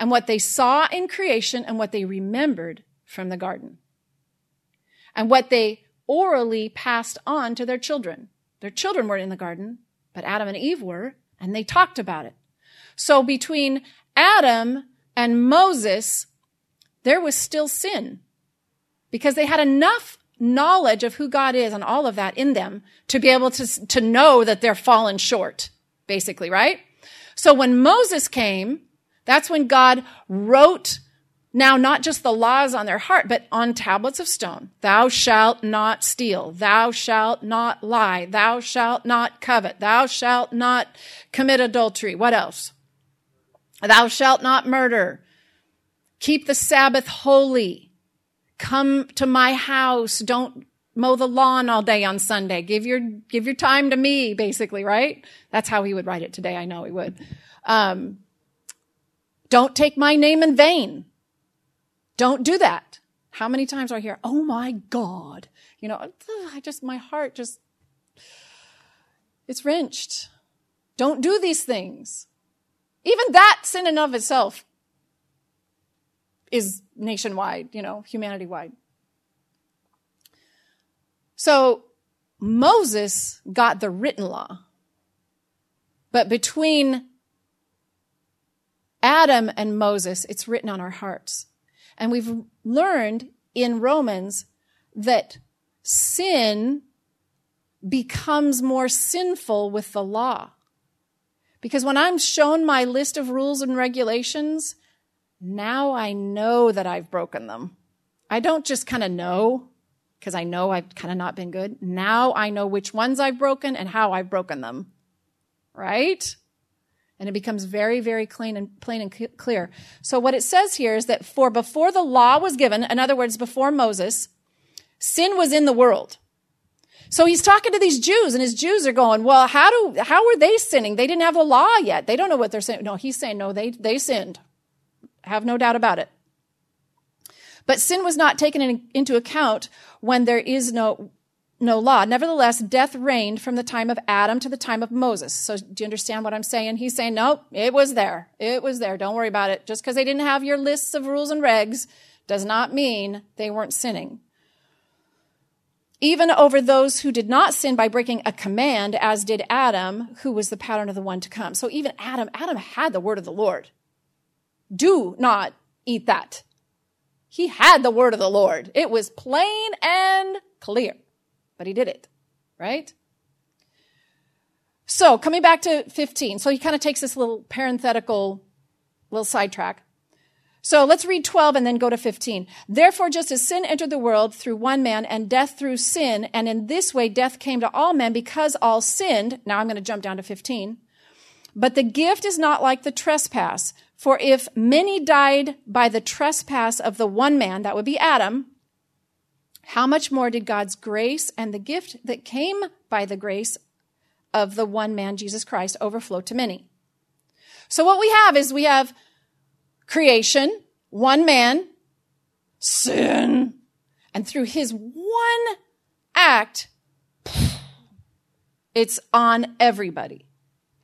and what they saw in creation and what they remembered from the garden. And what they orally passed on to their children. Their children weren't in the garden, but Adam and Eve were, and they talked about it. So between Adam and Moses, there was still sin because they had enough knowledge of who God is and all of that in them to be able to, to know that they're fallen short, basically, right? So when Moses came, that's when God wrote now not just the laws on their heart, but on tablets of stone. Thou shalt not steal. Thou shalt not lie. Thou shalt not covet. Thou shalt not commit adultery. What else? Thou shalt not murder. Keep the Sabbath holy. Come to my house. Don't mow the lawn all day on Sunday. Give your, give your time to me, basically, right? That's how he would write it today. I know he would. Um, don't take my name in vain. Don't do that. How many times I hear, oh my God? You know, I just, my heart just, it's wrenched. Don't do these things. Even that sin in of itself is nationwide, you know, humanity wide. So Moses got the written law. But between Adam and Moses, it's written on our hearts. And we've learned in Romans that sin becomes more sinful with the law. Because when I'm shown my list of rules and regulations, now I know that I've broken them. I don't just kind of know because I know I've kind of not been good. Now I know which ones I've broken and how I've broken them. Right? And it becomes very, very clean and plain and clear. So what it says here is that for before the law was given, in other words, before Moses, sin was in the world. So he's talking to these Jews and his Jews are going, well, how do, how were they sinning? They didn't have the law yet. They don't know what they're saying. No, he's saying, no, they, they sinned. Have no doubt about it. But sin was not taken in, into account when there is no, no law. Nevertheless, death reigned from the time of Adam to the time of Moses. So do you understand what I'm saying? He's saying, no, it was there. It was there. Don't worry about it. Just because they didn't have your lists of rules and regs does not mean they weren't sinning. Even over those who did not sin by breaking a command, as did Adam, who was the pattern of the one to come. So even Adam, Adam had the word of the Lord. Do not eat that. He had the word of the Lord. It was plain and clear but he did it, right? So coming back to 15. So he kind of takes this little parenthetical little sidetrack. So let's read 12 and then go to 15. Therefore, just as sin entered the world through one man and death through sin, and in this way death came to all men because all sinned. Now I'm going to jump down to 15. But the gift is not like the trespass. For if many died by the trespass of the one man, that would be Adam, how much more did God's grace and the gift that came by the grace of the one man, Jesus Christ, overflow to many? So what we have is we have creation, one man, sin, and through his one act, it's on everybody.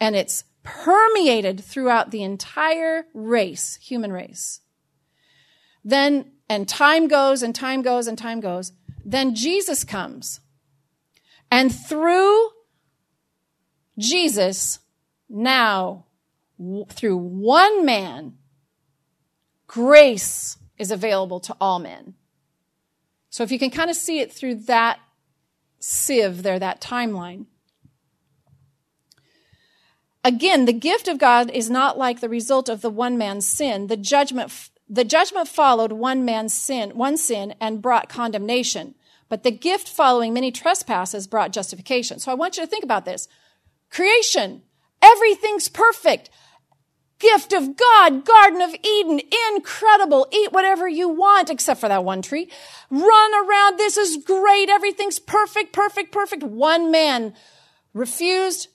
And it's permeated throughout the entire race, human race. Then and time goes and time goes and time goes. Then Jesus comes. And through Jesus, now, through one man, grace is available to all men. So if you can kind of see it through that sieve there, that timeline. Again, the gift of God is not like the result of the one man's sin. The judgment the judgment followed one man's sin, one sin and brought condemnation. But the gift following many trespasses brought justification. So I want you to think about this. Creation. Everything's perfect. Gift of God, Garden of Eden, incredible. Eat whatever you want except for that one tree. Run around. This is great. Everything's perfect, perfect, perfect. One man refused,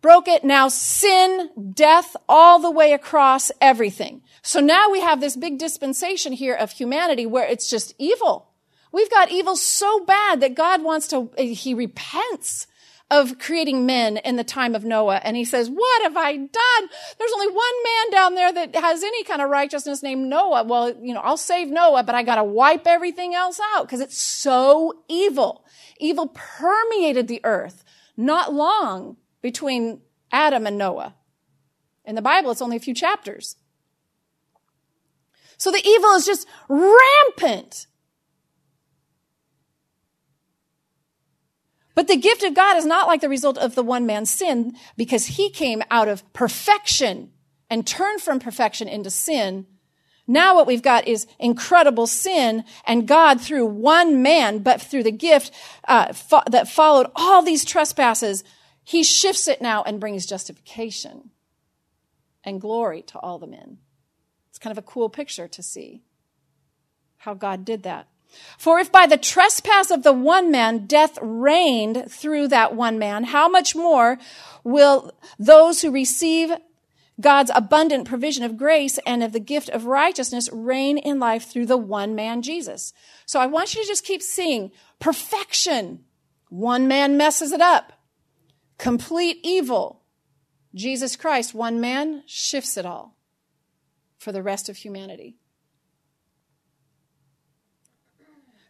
broke it. Now sin, death, all the way across everything. So now we have this big dispensation here of humanity where it's just evil. We've got evil so bad that God wants to, he repents of creating men in the time of Noah. And he says, what have I done? There's only one man down there that has any kind of righteousness named Noah. Well, you know, I'll save Noah, but I got to wipe everything else out because it's so evil. Evil permeated the earth not long between Adam and Noah. In the Bible, it's only a few chapters. So the evil is just rampant. But the gift of God is not like the result of the one man's sin because he came out of perfection and turned from perfection into sin. Now what we've got is incredible sin and God through one man, but through the gift uh, fo- that followed all these trespasses, he shifts it now and brings justification and glory to all the men. It's kind of a cool picture to see how God did that. For if by the trespass of the one man death reigned through that one man, how much more will those who receive God's abundant provision of grace and of the gift of righteousness reign in life through the one man, Jesus? So I want you to just keep seeing perfection. One man messes it up. Complete evil. Jesus Christ, one man, shifts it all for the rest of humanity.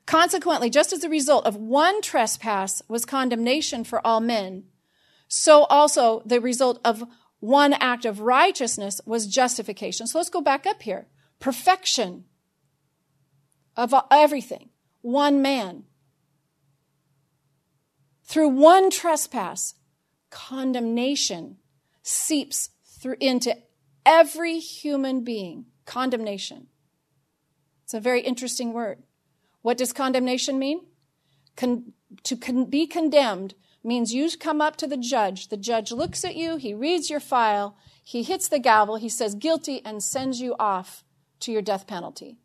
Consequently, just as the result of one trespass was condemnation for all men, so also the result of one act of righteousness was justification. So let's go back up here. Perfection of everything. One man. Through one trespass, condemnation seeps through into every human being. Condemnation. It's a very interesting word. What does condemnation mean? Con- to con- be condemned means you come up to the judge. The judge looks at you, he reads your file, he hits the gavel, he says guilty, and sends you off to your death penalty.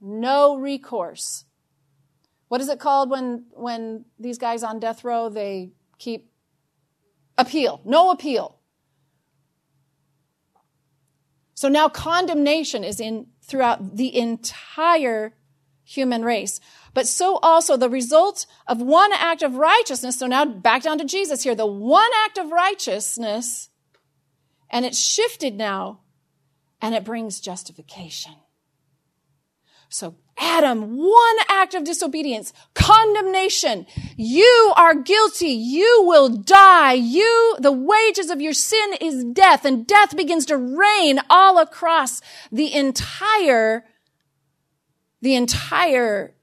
No recourse. What is it called when, when these guys on death row, they keep appeal? No appeal. So now condemnation is in throughout the entire human race. But so also the result of one act of righteousness. So now back down to Jesus here. The one act of righteousness, and it's shifted now, and it brings justification. So Adam, one act of disobedience, condemnation. You are guilty. You will die. You, the wages of your sin is death, and death begins to reign all across the entire the entire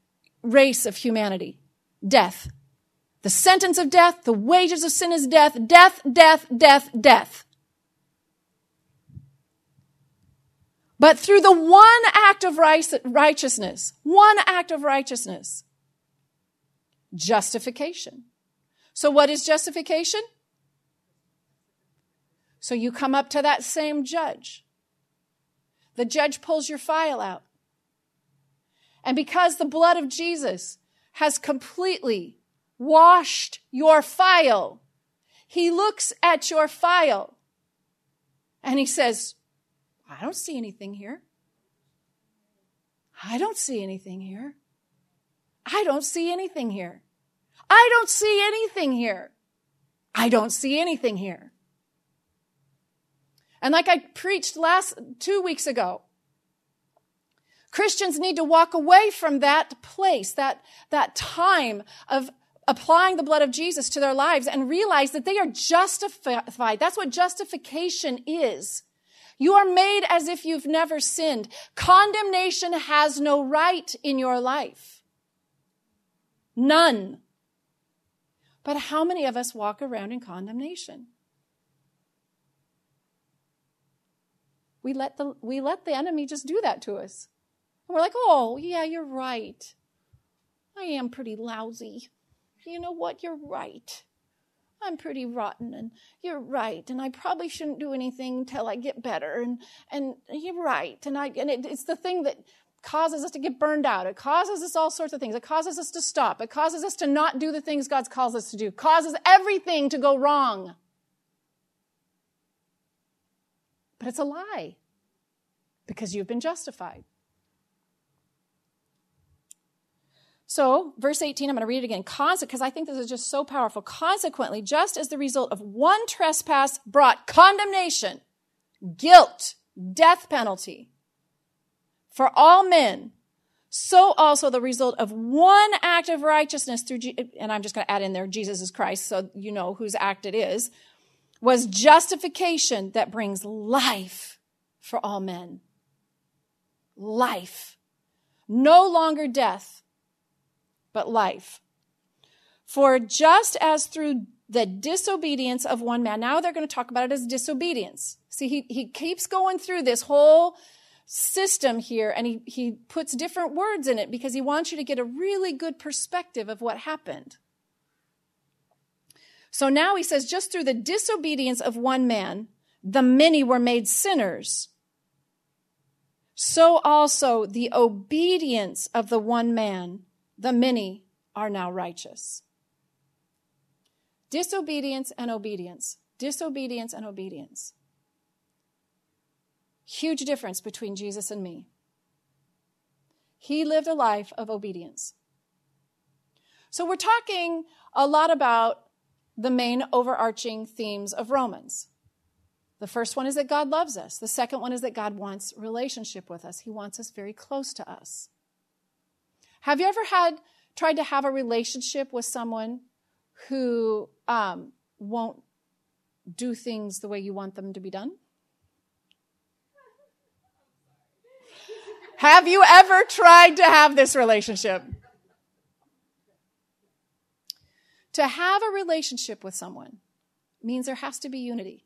race of humanity. Death. The sentence of death, the wages of sin is death, death, death, death, death. But through the one act of righteousness, one act of righteousness, justification. So what is justification? So you come up to that same judge. The judge pulls your file out. And because the blood of Jesus has completely washed your file, he looks at your file and he says, I don't see anything here. I don't see anything here. I don't see anything here. I don't see anything here. I don't see anything here. And like I preached last two weeks ago, Christians need to walk away from that place, that, that time of applying the blood of Jesus to their lives and realize that they are justified. That's what justification is. You are made as if you've never sinned. Condemnation has no right in your life. None. But how many of us walk around in condemnation? We let the, we let the enemy just do that to us. And we're like, oh, yeah, you're right. I am pretty lousy. You know what? You're right. I'm pretty rotten and you're right. And I probably shouldn't do anything till I get better. And, and you're right. And I, and it, it's the thing that causes us to get burned out. It causes us all sorts of things. It causes us to stop. It causes us to not do the things God's calls us to do. It causes everything to go wrong. But it's a lie because you've been justified. So, verse 18, I'm going to read it again. Because I think this is just so powerful. Consequently, just as the result of one trespass brought condemnation, guilt, death penalty for all men, so also the result of one act of righteousness through, and I'm just going to add in there, Jesus is Christ, so you know whose act it is, was justification that brings life for all men. life. No longer death, but life. For just as through the disobedience of one man, now they're going to talk about it as disobedience. See, he, he keeps going through this whole system here and he, he puts different words in it because he wants you to get a really good perspective of what happened. So now he says, just through the disobedience of one man, the many were made sinners. So also the obedience of the one man, the many are now righteous. Disobedience and obedience. Disobedience and obedience. Huge difference between Jesus and me. He lived a life of obedience. So we're talking a lot about the main overarching themes of Romans. The first one is that God loves us. The second one is that God wants relationship with us. He wants us very close to us. Have you ever had tried to have a relationship with someone who um, won't do things the way you want them to be done? Have you ever tried to have this relationship? To have a relationship with someone means there has to be unity.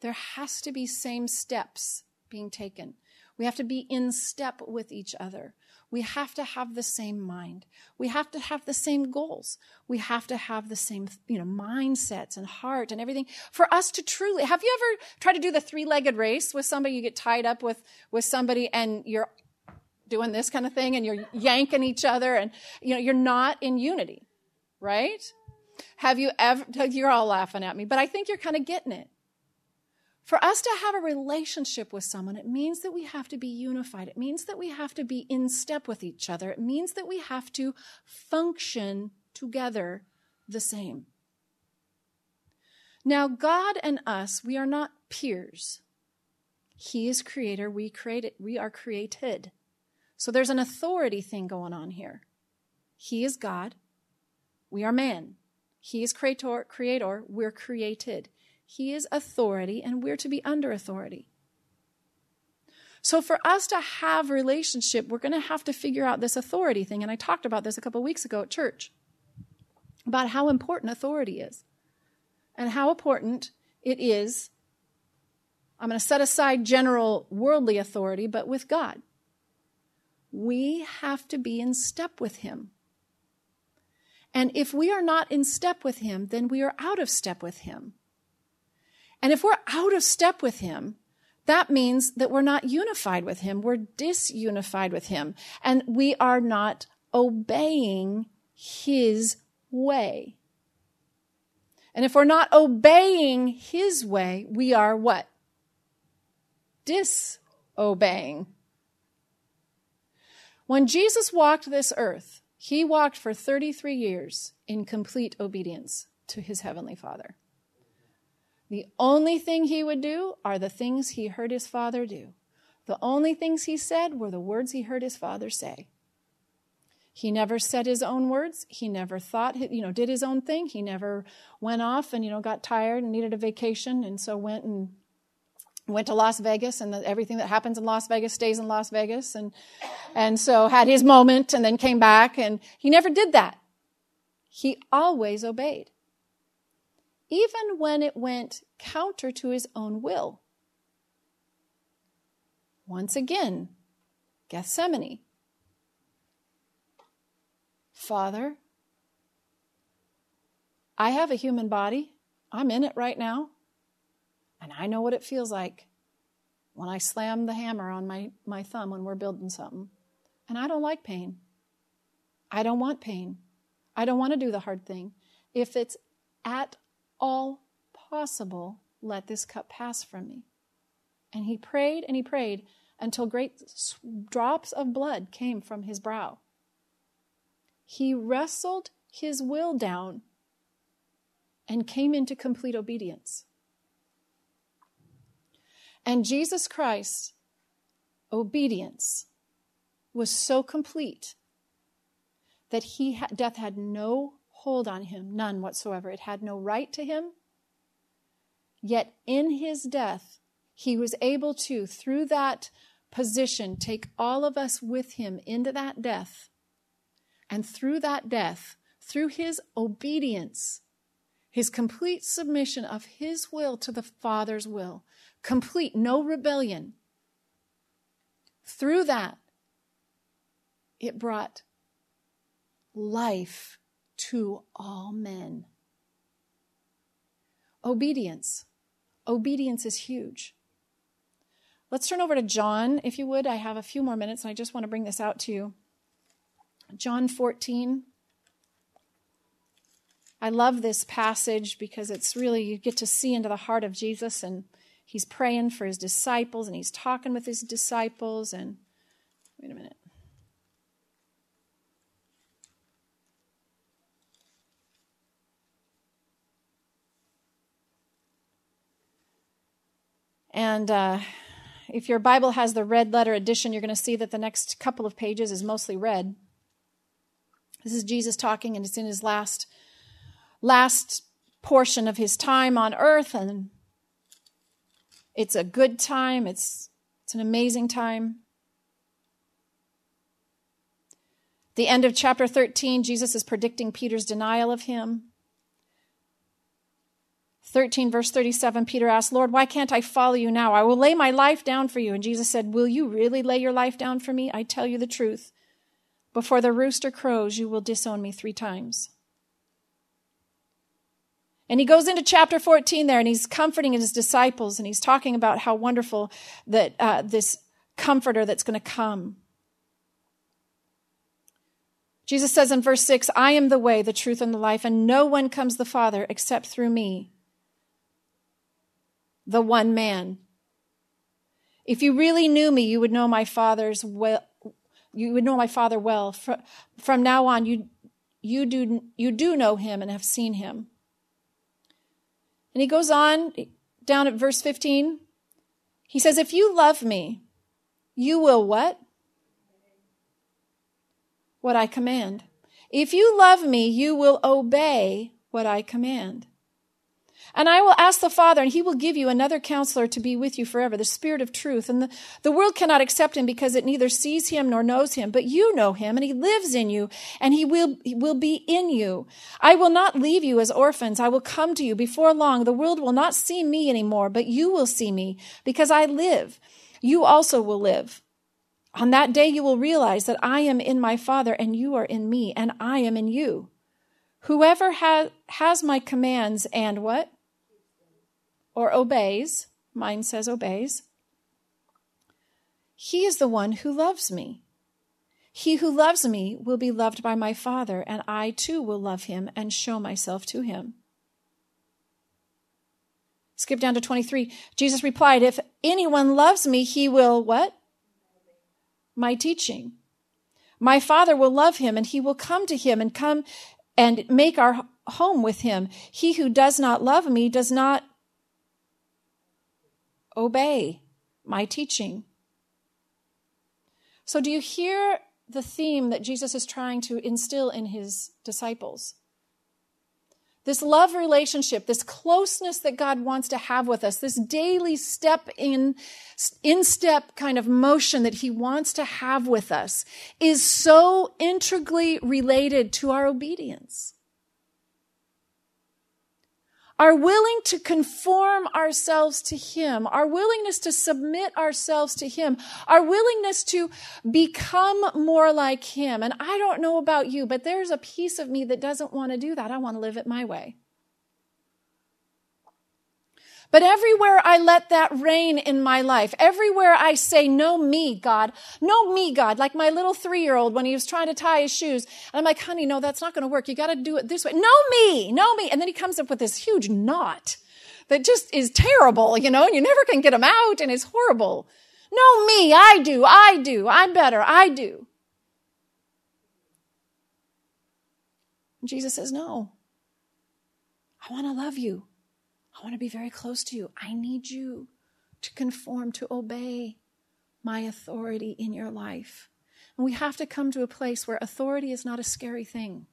There has to be same steps being taken. We have to be in step with each other. We have to have the same mind. We have to have the same goals. We have to have the same, you know, mindsets and heart and everything for us to truly. Have you ever tried to do the three-legged race with somebody? You get tied up with, with somebody and you're doing this kind of thing and you're yanking each other and, you know, you're not in unity right? Have you ever, you're all laughing at me, but I think you're kind of getting it. For us to have a relationship with someone, it means that we have to be unified. It means that we have to be in step with each other. It means that we have to function together the same. Now, God and us, we are not peers. He is creator, we created, we are created. So there's an authority thing going on here. He is God, we are man. He is creator, creator, we're created. He is authority, and we're to be under authority. So for us to have relationship, we're going to have to figure out this authority thing. And I talked about this a couple weeks ago at church about how important authority is and how important it is. I'm going to set aside general worldly authority, but with God. We have to be in step with Him. And if we are not in step with Him, then we are out of step with Him. And if we're out of step with Him, that means that we're not unified with Him. We're disunified with Him. And we are not obeying His way. And if we're not obeying His way, we are what? Disobeying. When Jesus walked this earth, he walked for 33 years in complete obedience to his heavenly Father. The only thing he would do are the things he heard his Father do. The only things he said were the words he heard his Father say. He never said his own words. He never thought, you know, did his own thing. He never went off and, you know, got tired and needed a vacation and so went and went to Las Vegas and the, everything that happens in Las Vegas stays in Las Vegas and and so had his moment and then came back and he never did that. He always obeyed. Even when it went counter to his own will. Once again, Gethsemane. Father, I have a human body. I'm in it right now. And I know what it feels like when I slam the hammer on my, my thumb when we're building something. And I don't like pain. I don't want pain. I don't want to do the hard thing. If it's at all possible, let this cup pass from me. And he prayed and he prayed until great drops of blood came from his brow. He wrestled his will down and came into complete obedience. And Jesus Christ, obedience was so complete that he ha- death had no hold on him, none whatsoever. It had no right to him. Yet in his death, he was able to, through that position take all of us with him into that death. And through that death, through his obedience, his complete submission of his will to the Father's will, complete, no rebellion. Through that, it brought life to all men. Obedience. Obedience is huge. Let's turn over to John, if you would. I have a few more minutes and I just want to bring this out to you. John 14. I love this passage because it's really, you get to see into the heart of Jesus and he's praying for his disciples and he's talking with his disciples. And wait a minute. And uh, if your Bible has the red letter edition, you're going to see that the next couple of pages is mostly red. This is Jesus talking, and it's in his last last portion of his time on earth, and it's a good time. It's it's an amazing time. The end of chapter 13, Jesus is predicting Peter's denial of him. 13, verse 37, Peter asked, Lord, why can't I follow you now? I will lay my life down for you. And Jesus said, Will you really lay your life down for me? I tell you the truth. Before the rooster crows, you will disown me three times. And he goes into chapter 14 there and he's comforting his disciples and he's talking about how wonderful that uh, this comforter that's going to come. Jesus says in verse 6, I am the way, the truth, and the life, and no one comes the Father except through me the one man. If you really knew me, you would know my father's well, you would know my father well. From now on, you, you, do, you do know him and have seen him. And he goes on down at verse 15. He says, If you love me, you will what? What I command. If you love me, you will obey what I command. And I will ask the Father, and he will give you another counselor to be with you forever, the Spirit of truth. And the, the world cannot accept him because it neither sees him nor knows him, but you know him, and he lives in you, and he will, he will be in you. I will not leave you as orphans. I will come to you before long. The world will not see me anymore, but you will see me because I live. You also will live. On that day, you will realize that I am in my Father, and you are in me, and I am in you. Whoever has, has my commands and what? Or obeys, mine says obeys, he is the one who loves me. He who loves me will be loved by my Father, and I too will love him and show myself to him. Skip down to 23. Jesus replied, If anyone loves me, he will what? My teaching. My Father will love him, and he will come to him and come and make our home with him. He who does not love me does not obey my teaching. So, do you hear the theme that Jesus is trying to instill in his disciples? This love relationship, this closeness that God wants to have with us, this daily step in, in step kind of motion that he wants to have with us is so integrally related to our obedience our willing to conform ourselves to Him, our willingness to submit ourselves to Him, our willingness to become more like Him. And I don't know about you, but there's a piece of me that doesn't want to do that. I want to live it my way. But everywhere I let that reign in my life, everywhere I say, no me, God, no me, God, like my little three year old when he was trying to tie his shoes. And I'm like, honey, no, that's not going to work. You got to do it this way. No me, no me. And then he comes up with this huge knot that just is terrible, you know, and you never can get him out and it's horrible. No me, I do, I do, I'm better, I do. Jesus says, no. I want to love you. I want to be very close to you. I need you to conform, to obey my authority in your life. And we have to come to a place where authority is not a scary thing.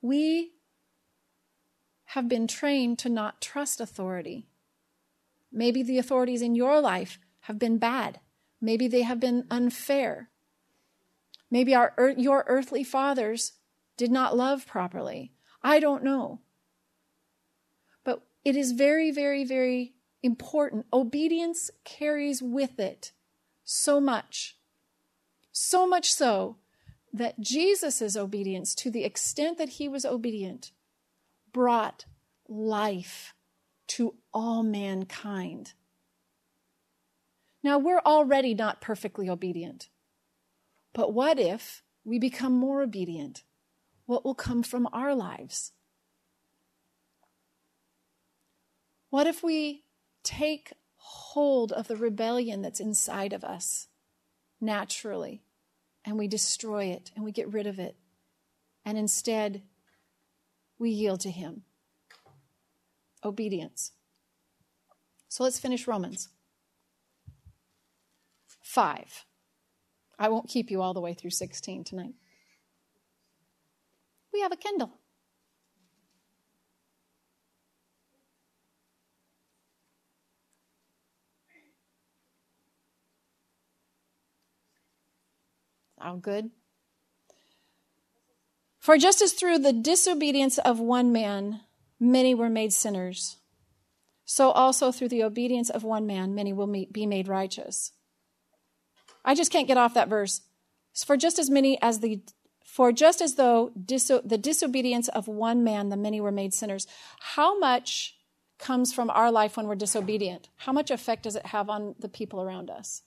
We have been trained to not trust authority. Maybe the authorities in your life have been bad. Maybe they have been unfair. Maybe our, your earthly fathers did not love properly. I don't know. It is very, very, very important. Obedience carries with it so much. So much so that Jesus' obedience, to the extent that he was obedient, brought life to all mankind. Now, we're already not perfectly obedient. But what if we become more obedient? What will come from our lives? What if we take hold of the rebellion that's inside of us naturally and we destroy it and we get rid of it and instead we yield to Him? Obedience. So let's finish Romans 5. I won't keep you all the way through 16 tonight. We have a Kindle. All good? For just as through the disobedience of one man many were made sinners, so also through the obedience of one man many will be made righteous. I just can't get off that verse. For just as many as the for just as though diso- the disobedience of one man the many were made sinners. How much comes from our life when we're disobedient? How much effect does it have on the people around us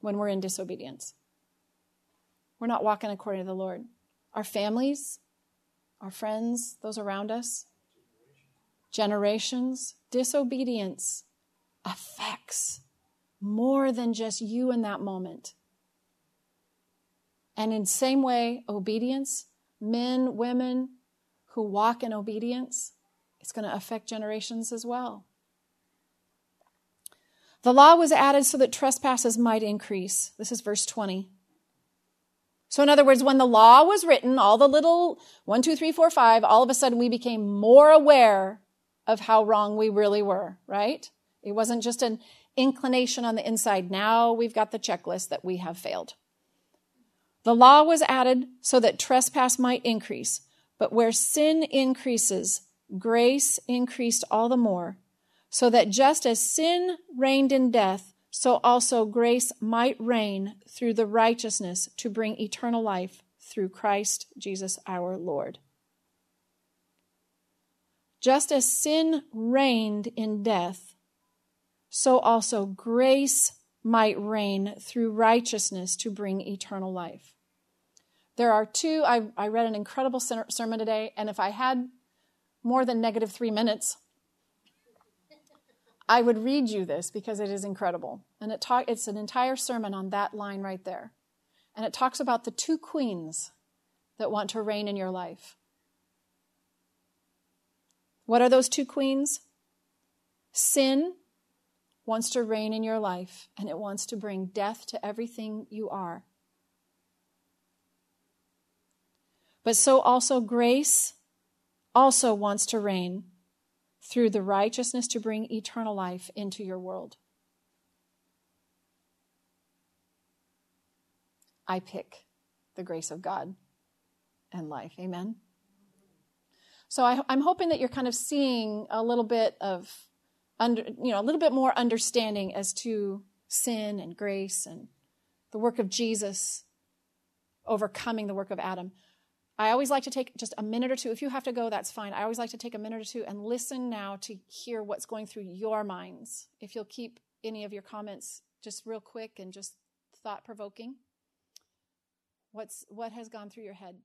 when we're in disobedience? We're not walking according to the Lord. Our families, our friends, those around us, generations, disobedience affects more than just you in that moment. And in same way, obedience, men, women who walk in obedience, it's going to affect generations as well. The law was added so that trespasses might increase. This is verse 20. So, in other words, when the law was written, all the little one, two, three, four, five, all of a sudden we became more aware of how wrong we really were, right? It wasn't just an inclination on the inside. Now we've got the checklist that we have failed. The law was added so that trespass might increase, but where sin increases, grace increased all the more, so that just as sin reigned in death, so also grace might reign through the righteousness to bring eternal life through Christ Jesus our Lord. Just as sin reigned in death, so also grace might reign through righteousness to bring eternal life. There are two, I, I read an incredible sermon today, and if I had more than negative three minutes, I would read you this because it is incredible. And it it's an entire sermon on that line right there. And it talks about the two queens that want to reign in your life. What are those two queens? Sin wants to reign in your life, and it wants to bring death to everything you are. But so also grace also wants to reign through the righteousness to bring eternal life into your world. I pick the grace of God and life. Amen. So I, am hoping that you're kind of seeing a little bit of under, you know, a little bit more understanding as to sin and grace and the work of Jesus overcoming the work of Adam. I always like to take just a minute or two. If you have to go, that's fine. I always like to take a minute or two and listen now to hear what's going through your minds. If you'll keep any of your comments just real quick and just thought provoking. What's what has gone through your head?